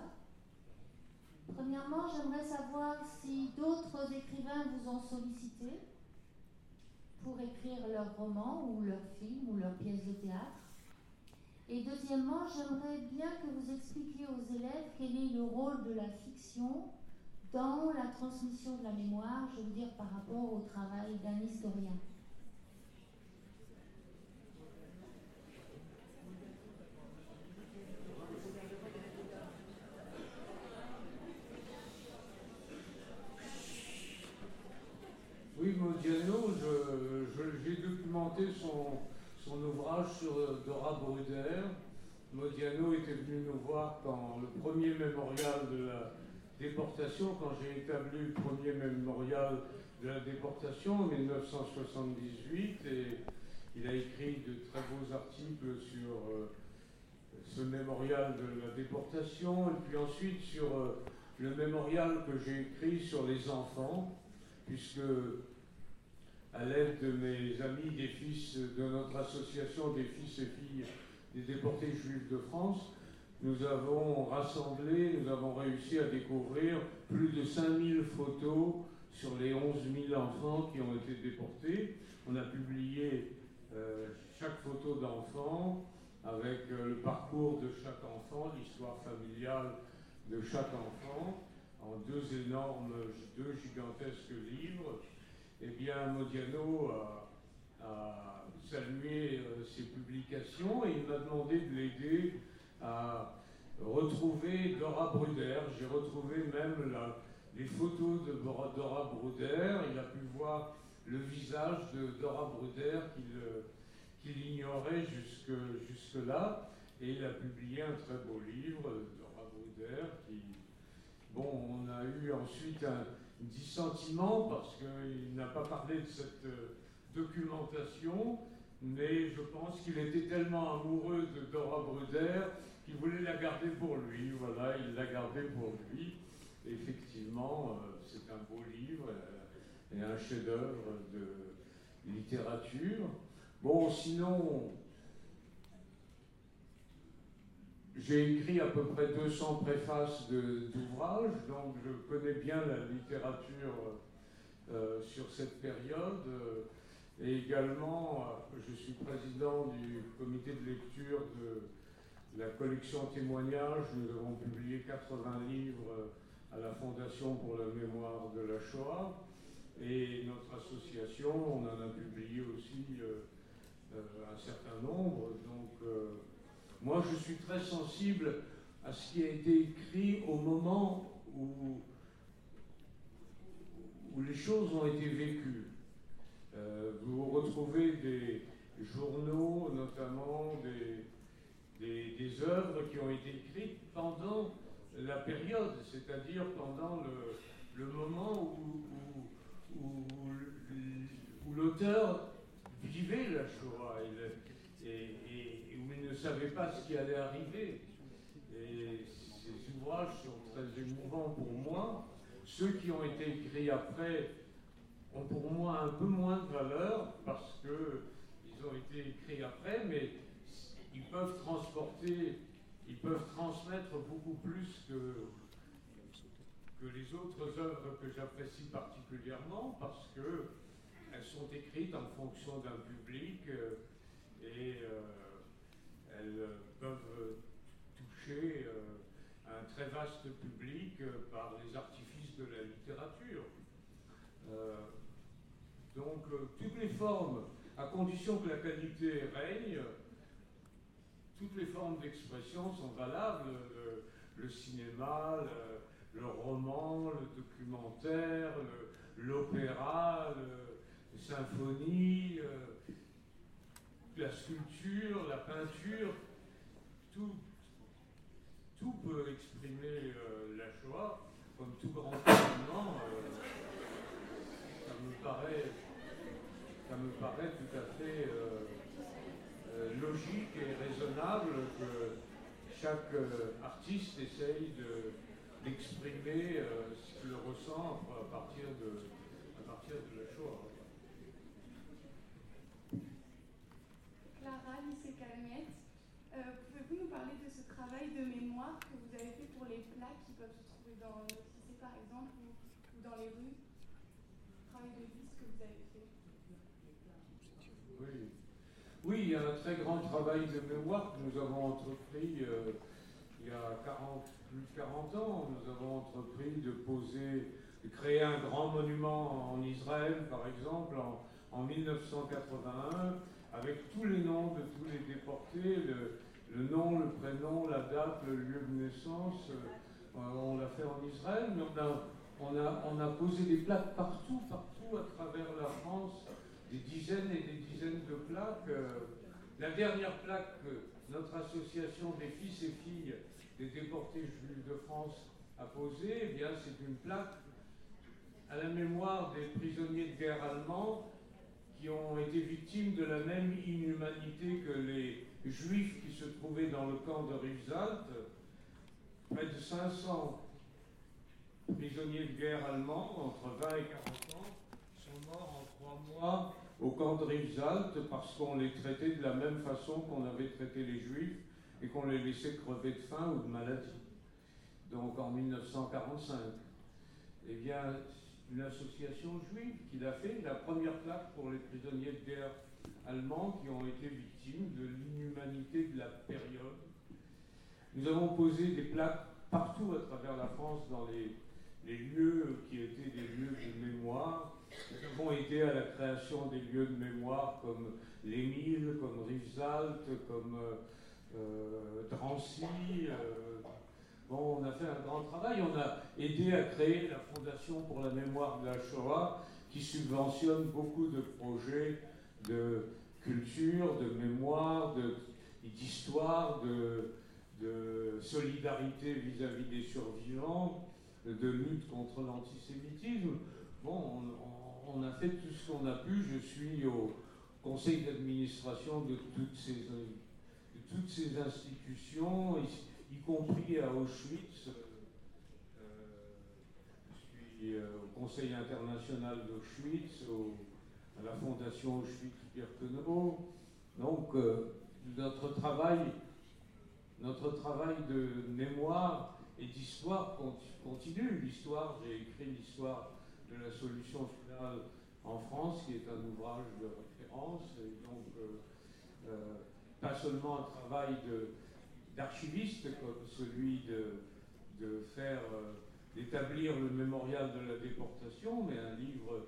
Premièrement, j'aimerais savoir si d'autres écrivains vous ont sollicité pour écrire leurs romans ou leurs films ou leurs pièces de théâtre. Et deuxièmement, j'aimerais bien que vous expliquiez aux élèves quel est le rôle de la fiction dans la transmission de la mémoire, je veux dire par rapport au travail d'un historien. Oui, Modiano, j'ai documenté son, son ouvrage sur euh, Dora Bruder. Modiano était venu nous voir quand le premier mémorial de la déportation, quand j'ai établi le premier mémorial de la déportation en 1978, et il a écrit de très beaux articles sur euh, ce mémorial de la déportation, et puis ensuite sur euh, le mémorial que j'ai écrit sur les enfants, puisque à l'aide de mes amis, des fils de notre association des fils et filles des déportés juifs de France, nous avons rassemblé, nous avons réussi à découvrir plus de 5000 photos sur les 11 000 enfants qui ont été déportés. On a publié euh, chaque photo d'enfant avec euh, le parcours de chaque enfant, l'histoire familiale de chaque enfant en deux énormes, deux gigantesques livres. Eh bien, Modiano a, salué euh, ces publications et il m'a demandé de l'aider à retrouver Dora Bruder. J'ai retrouvé même les photos de Dora Bruder. Il a pu voir le visage de Dora Bruder qu'il ignorait jusque-là. et il a publié un très beau livre, Dora Bruder, qui, bon, on a eu ensuite un dissentiment parce qu'il n'a pas parlé de cette euh, documentation, mais je pense qu'il était tellement amoureux de Dora Bruder qu'il voulait la garder pour lui. Voilà, il l'a gardée pour lui. effectivement, euh, c'est un beau livre et un chef-d'œuvre de littérature. Bon, sinon, j'ai écrit à peu près 200 préfaces d'ouvrages, donc je connais bien la littérature euh, sur cette période. et également, je suis président du comité de lecture de la collection témoignages, nous avons publié 80 livres à la Fondation pour la mémoire de la Shoah. Et notre association, on en a publié aussi euh, euh, un certain nombre. Donc, euh, moi, je suis très sensible à ce qui a été écrit au moment où, les choses ont été vécues. vous retrouvez des journaux, notamment des, œuvres qui ont été écrites pendant la période, c'est-à-dire pendant le, moment où, l'auteur vivait la Shoah ne savait pas ce qui allait arriver. Et ces ouvrages sont très émouvants pour moi. Ceux qui ont été écrits après ont pour moi un peu moins de valeur parce qu'ils ont été écrits après, mais ils peuvent transporter, ils peuvent transmettre beaucoup plus que, que les autres œuvres que j'apprécie particulièrement parce qu'elles sont écrites en fonction d'un public euh, et euh, elles peuvent toucher euh, un très vaste public par les artifices de la littérature. donc toutes les formes, à condition que la qualité règne, toutes les formes d'expression sont valables. Le, cinéma, le, roman, le documentaire, l'opéra, la symphonie, euh, la sculpture, la peinture, tout, tout peut exprimer euh, la Shoah, comme tout grand événement. Euh, ça, me paraît, ça me paraît tout à fait euh, logique et raisonnable que chaque artiste essaye d'exprimer ce qu'il ressent à partir de, à partir de la Shoah. Clara, lycée Calmette, pouvez-vous nous parler de ce travail de mémoire que vous avez fait pour les plaques qui peuvent se trouver dans notre lycée par exemple ou, dans les rues? Travail de vis que vous avez fait. Oui. Oui, il y a un très grand travail de mémoire que nous avons entrepris euh, il y a 40, plus de 40 ans. Nous avons entrepris de poser, de créer un grand monument en Israël, par exemple, en, 1981, avec tous les noms de tous les déportés, le, nom, le prénom, la date, le lieu de naissance. Euh, on l'a fait en Israël, mais on a, on a posé des plaques partout, partout à travers la France des dizaines et des dizaines de plaques. Euh, la dernière plaque que notre association des fils et filles des déportés juifs de France a posée, eh c'est une plaque à la mémoire des prisonniers de guerre allemands qui ont été victimes de la même inhumanité que les juifs qui se trouvaient dans le camp de Rivesaltes. Près de 500 prisonniers de guerre allemands, entre 20 et 40 ans, sont morts en trois mois au camp de Rivesaltes parce qu'on les traitait de la même façon qu'on avait traité les juifs et qu'on les laissait crever de faim ou de maladie. Donc en 1945. Eh bien, une association juive qui a fait la première plaque pour les prisonniers de guerre allemands qui ont été victimes de l'inhumanité de la période. Nous avons posé des plaques partout à travers la France dans les, les lieux qui étaient des lieux de mémoire. Nous avons aidé à la création des lieux de mémoire comme l'Émile, comme Rivesaltes, comme euh, euh, Drancy. Euh, on a fait un grand travail. On a aidé à créer la Fondation pour la mémoire de la Shoah qui subventionne beaucoup de projets de culture, de mémoire, d'histoire, de, solidarité vis-à-vis des survivants, de lutte contre l'antisémitisme. Bon, on, a fait tout ce qu'on a pu. Je suis au conseil d'administration de toutes ces, institutions, y, compris à Auschwitz. Euh, je suis euh, au conseil international d'Auschwitz, à la fondation Auschwitz-Birkenau. Donc, euh, notre travail notre travail de mémoire et d'histoire continue. L'histoire, j'ai écrit l'histoire de la solution finale en France, qui est un ouvrage de référence, et donc euh, euh, pas seulement un travail d'archiviste comme celui de, de faire, euh, d'établir le mémorial de la déportation, mais un livre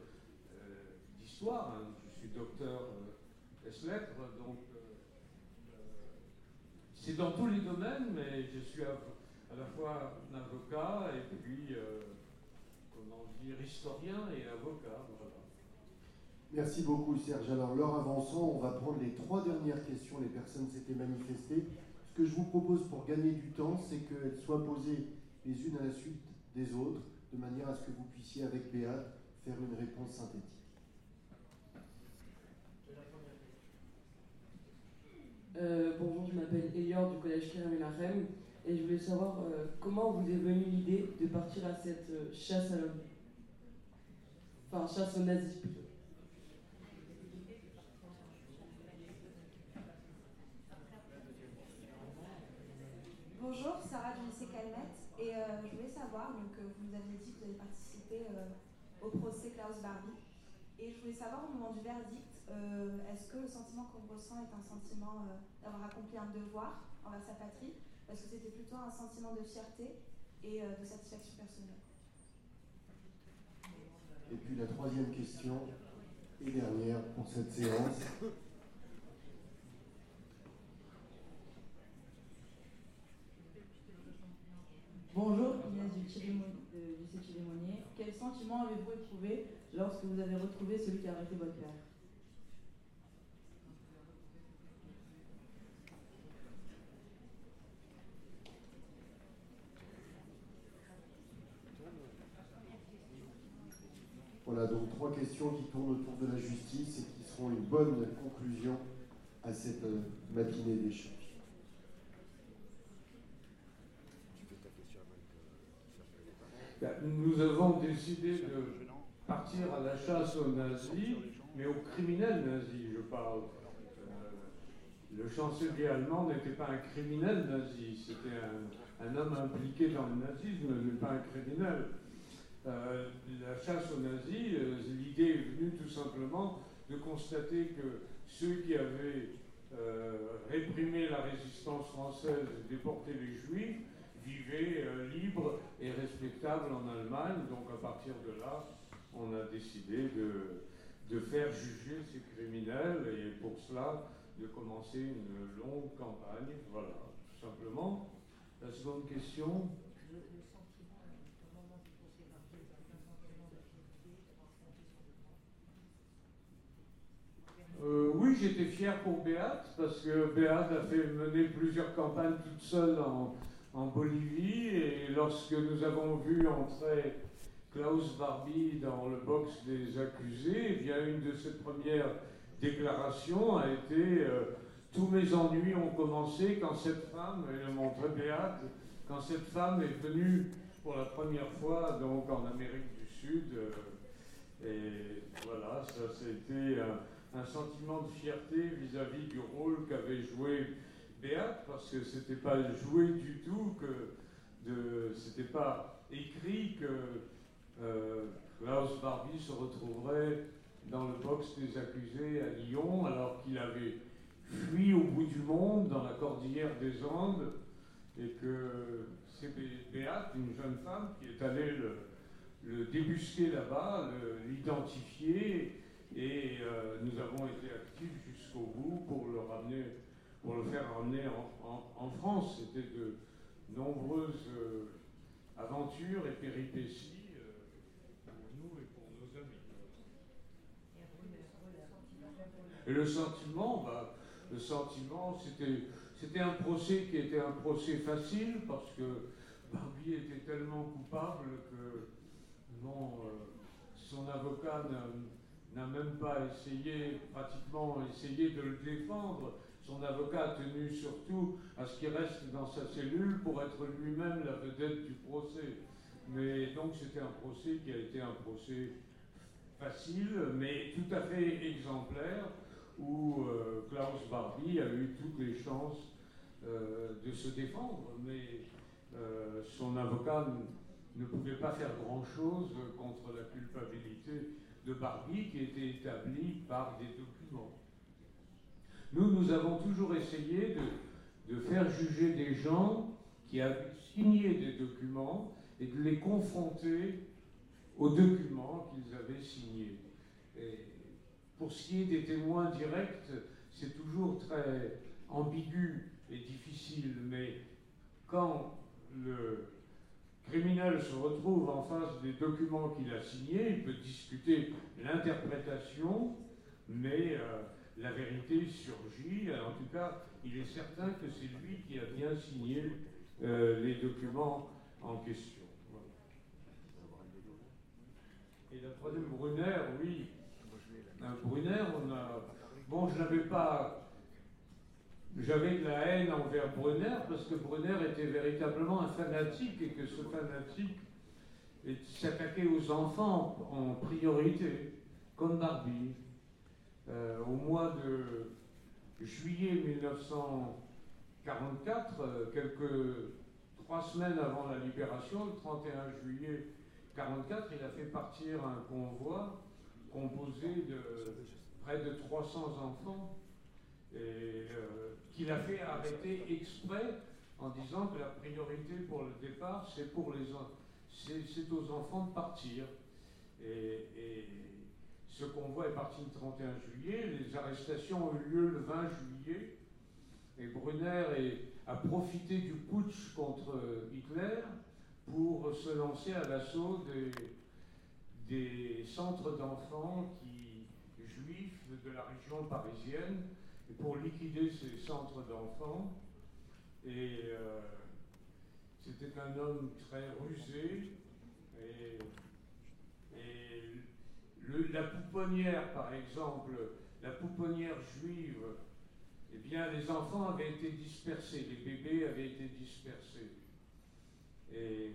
euh, d'histoire. Hein. Je suis docteur euh, lettres, donc c'est dans tous les domaines, mais je suis à, la fois un avocat et puis, comment dire, historien et avocat. Merci beaucoup Serge. Alors, l'heure avançant, on va prendre les trois dernières questions. Les personnes s'étaient manifestées. Ce que je vous propose pour gagner du temps, c'est qu'elles soient posées les unes à la suite des autres, de manière à ce que vous puissiez, avec Béat, faire une réponse synthétique. Euh, bonjour, je m'appelle Elior du collège Kerem Menachem et je voulais savoir euh, comment vous est venue l'idée de partir à cette euh, chasse à l'homme. Enfin, chasse aux nazis plutôt. Bonjour, Sarah lycée Calmette et je voulais savoir, donc vous nous avez dit que vous avez participé au procès Klaus Barbie et je voulais savoir au moment du verdict, euh, est-ce que le sentiment qu'on ressent est un sentiment euh, d'avoir accompli un devoir envers sa patrie Est-ce que c'était plutôt un sentiment de fierté et euh, de satisfaction personnelle? Et puis la troisième question et dernière pour cette séance. Bonjour, Inès du lycée Chilémonier. Quel sentiment avez-vous éprouvé lorsque vous avez retrouvé celui qui a arrêté votre père? Voilà donc trois questions qui tournent autour de la justice et qui seront une bonne conclusion à cette euh, matinée d'échange. Ben, nous avons décidé de partir à la chasse aux nazis, mais aux criminels nazis, je parle. Euh, le chancelier allemand n'était pas un criminel nazi, c'était un, un, homme impliqué dans le nazisme, mais pas un criminel. Euh, la chasse aux nazis, euh, l'idée est venue tout simplement de constater que ceux qui avaient réprimé la résistance française et déporté les juifs vivaient euh, libres et respectables en Allemagne. Donc à partir de là, on a décidé de, de faire juger ces criminels et pour cela de commencer une longue campagne. Voilà, tout simplement. La seconde question. Euh, oui, j'étais fier pour Béat, parce que Béat a fait mener plusieurs campagnes toute seule en, en, Bolivie, et lorsque nous avons vu entrer Klaus Barbie dans le box des accusés, eh une de ses premières déclarations a été euh, Tous mes ennuis ont commencé quand cette femme, elle montrait Béat, quand cette femme est venue pour la première fois donc en Amérique du Sud, euh, et voilà, ça c'était un sentiment de fierté vis-à-vis du rôle qu'avait joué Béat, parce que c'était pas joué du tout, que de, c'était pas écrit que euh, Klaus Barbie se retrouverait dans le box des accusés à Lyon, alors qu'il avait fui au bout du monde dans la cordillère des Andes, et que c'est Béate, une jeune femme, qui est allée le, le débusquer là-bas, l'identifier, et euh, nous avons été actifs jusqu'au bout pour le ramener, pour le faire ramener en, France. C'était de nombreuses euh, aventures et péripéties euh, pour nous et pour nos amis. Et le sentiment, bah, le sentiment, c'était, un procès qui était un procès facile parce que Barbie était tellement coupable que non, son avocat n'a même pas essayé, pratiquement essayé de le défendre. Son avocat a tenu surtout à ce qu'il reste dans sa cellule pour être lui-même la vedette du procès. Mais donc c'était un procès qui a été un procès facile, mais tout à fait exemplaire, où euh, Klaus Barbie a eu toutes les chances euh, de se défendre, mais euh, son avocat ne pouvait pas faire grand-chose contre la culpabilité de Barbie qui était établie par des documents. Nous, nous avons toujours essayé de, faire juger des gens qui avaient signé des documents et de les confronter aux documents qu'ils avaient signés. Pour ce qui est des témoins directs, c'est toujours très ambigu et difficile, mais quand le, criminel se retrouve en face des documents qu'il a signés, il peut discuter l'interprétation, mais euh, la vérité surgit. En tout cas, il est certain que c'est lui qui a bien signé euh, les documents en question. Et la troisième, Brunner, oui. Brunner, on a. Bon, je n'avais pas j'avais de la haine envers Brunner parce que Brunner était véritablement un fanatique et que ce fanatique s'attaquait aux enfants en priorité, comme Barbie. Euh, au mois de juillet 1944, euh, quelques trois semaines avant la libération, le 31 juillet 1944, il a fait partir un convoi composé de près de 300 enfants euh, qu'il a fait arrêter exprès en disant que la priorité pour le départ, c'est aux enfants de partir. Et, ce convoi est parti le 31 juillet, les arrestations ont eu lieu le 20 juillet, et Brunner a profité du putsch contre Hitler pour se lancer à l'assaut des, centres d'enfants qui, juifs de la région parisienne pour liquider ces centres d'enfants. Et euh, c'était un homme très rusé. Et, la pouponnière, par exemple, la pouponnière juive, eh bien, les enfants avaient été dispersés, les bébés avaient été dispersés. Et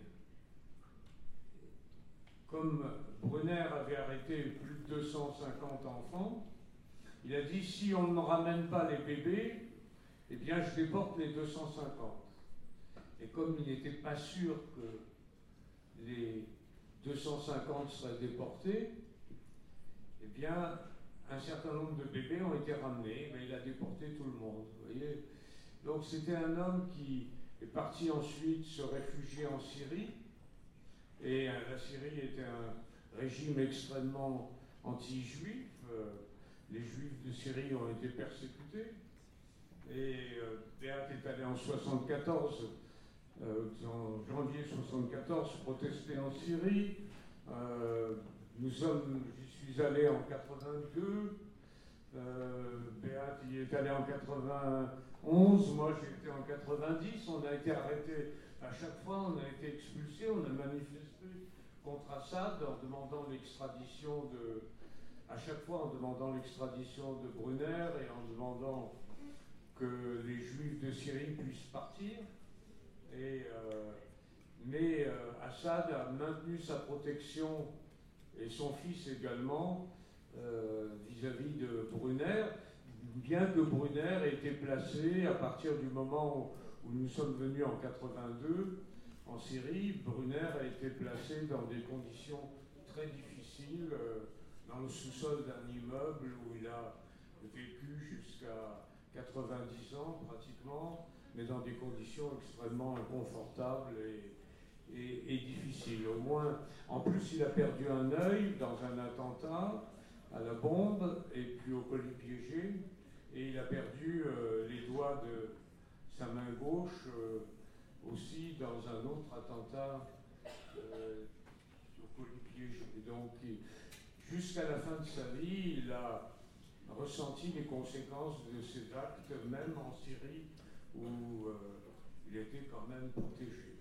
comme Brunner avait arrêté plus de 250 enfants, il a dit si on ne ramène pas les bébés, eh bien je déporte les 250. Et comme il n'était pas sûr que les 250 seraient déportés, eh bien un certain nombre de bébés ont été ramenés, mais il a déporté tout le monde. voyez Donc c'était un homme qui est parti ensuite se réfugier en Syrie. Et euh, la Syrie était un régime extrêmement anti-juif. Euh, les juifs de Syrie ont été persécutés. Et euh, est allé en 74, euh, en janvier 74, protester en Syrie. Nous sommes, suis allé en 82. Euh, Béat y est allé en 91. Moi, été en 90. On a été arrêtés à chaque fois. On a été expulsés. On a manifesté contre Assad en demandant l'extradition de à chaque fois en demandant l'extradition de Brunner et en demandant que les juifs de Syrie puissent partir. Et, euh, mais euh, Assad a maintenu sa protection et son fils également euh, vis-à-vis de Brunner, bien que Brunner ait été placé à partir du moment où, nous sommes venus en 82 en Syrie, Brunner a été placé dans des conditions très difficiles dans le sous-sol d'un immeuble où il a vécu jusqu'à 90 ans pratiquement, mais dans des conditions extrêmement inconfortables et, et difficiles. Au moins, en plus, il a perdu un œil dans un attentat à la bombe et puis au colis piégé, et il a perdu euh, les doigts de sa main gauche euh, aussi dans un autre attentat euh, au colis piégé. Donc, jusqu'à la fin de sa vie, il a ressenti les conséquences de ces actes, même en Syrie, où euh, il était quand même protégé.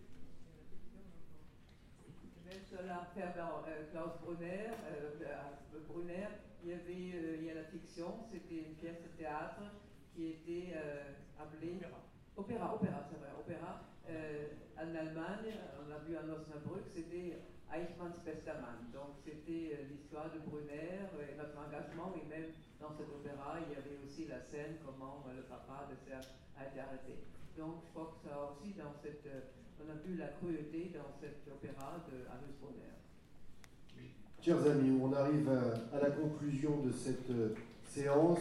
Sur l'affaire euh, Klaus Brunner, euh, Brunner, il y avait euh, il y a la fiction, c'était une pièce de théâtre qui était euh, appelée opéra, opéra, c'est vrai, opéra. Euh, en Allemagne, on l'a vu à Osnabrück, c'était Eichmanns Bestamann. Donc c'était euh, l'histoire de Brunner et notre engagement, et même dans cet opéra, il y avait aussi la scène comment euh, le papa de Serge a été arrêté. Donc je crois que ça aussi, dans cette, euh, on a vu la cruauté dans cet opéra de Hannes Brunner. Chers amis, on arrive à, la conclusion de cette euh, séance.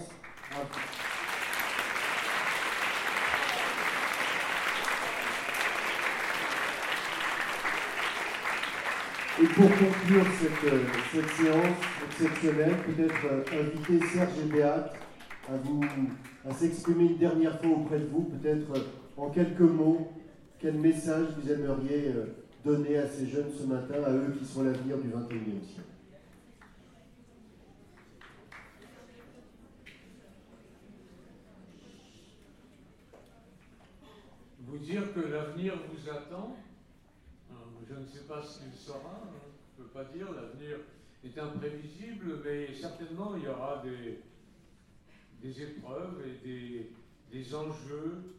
Et pour conclure cette, euh, cette séance exceptionnelle, peut-être euh, inviter Serge et Béat à, vous, à s'exprimer une dernière fois auprès de vous, peut-être en quelques mots, quel message vous aimeriez euh, donner à ces jeunes ce matin, à eux qui sont l'avenir du 21e siècle? Vous dire que l'avenir vous attend, je ne sais pas ce qu'il sera, hein, je ne peux pas dire, l'avenir est imprévisible, mais certainement il y aura des, épreuves et des enjeux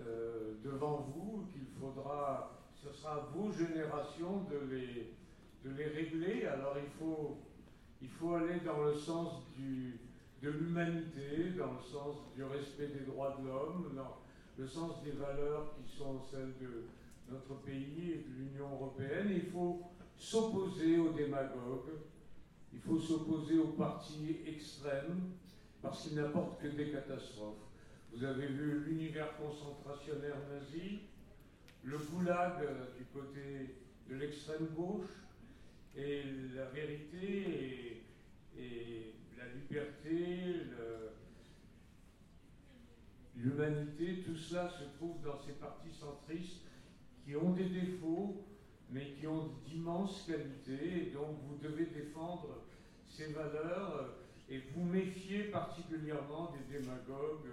euh, devant vous qu'il faudra, ce sera à vos générations de les, de les régler. Alors il faut, il faut aller dans le sens du, de l'humanité, dans le sens du respect des droits de l'homme, dans le sens des valeurs qui sont celles de notre pays et de l'Union européenne. Il faut s'opposer aux démagogues, il faut s'opposer aux partis extrêmes, parce qu'ils n'apportent que des catastrophes. Vous avez vu l'univers concentrationnaire nazi, le goulag euh, du côté de l'extrême gauche, et la vérité et, la liberté, l'humanité, tout cela se trouve dans ces partis centristes qui ont des défauts, mais qui ont d'immenses qualités, et donc vous devez défendre ces valeurs euh, et vous méfier particulièrement des démagogues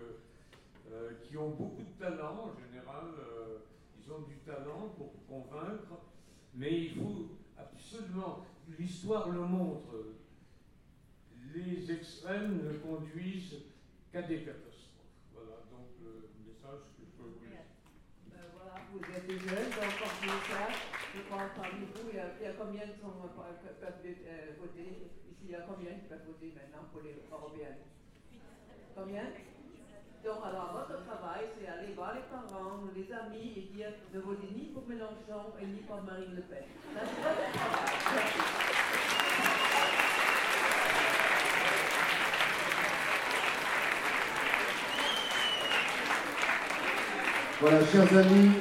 euh, qui ont beaucoup de talent en général, euh, ils ont du talent pour convaincre, mais il faut absolument, l'histoire le montre, les extrêmes ne conduisent qu'à des catastrophes. Voilà donc le message que je peux vous dire. Ben voilà, vous êtes jeunes, donc comme ça, je crois parmi vous, il y a, il y a combien qui sont, euh, peuvent euh, voter Ici, il y a combien qui peuvent voter maintenant pour les européennes Combien? Donc, alors, votre travail, c'est aller voir les parents, les amis et dire ne votez ni pour Mélenchon et ni pour Marine Le Pen. Voilà, chers amis,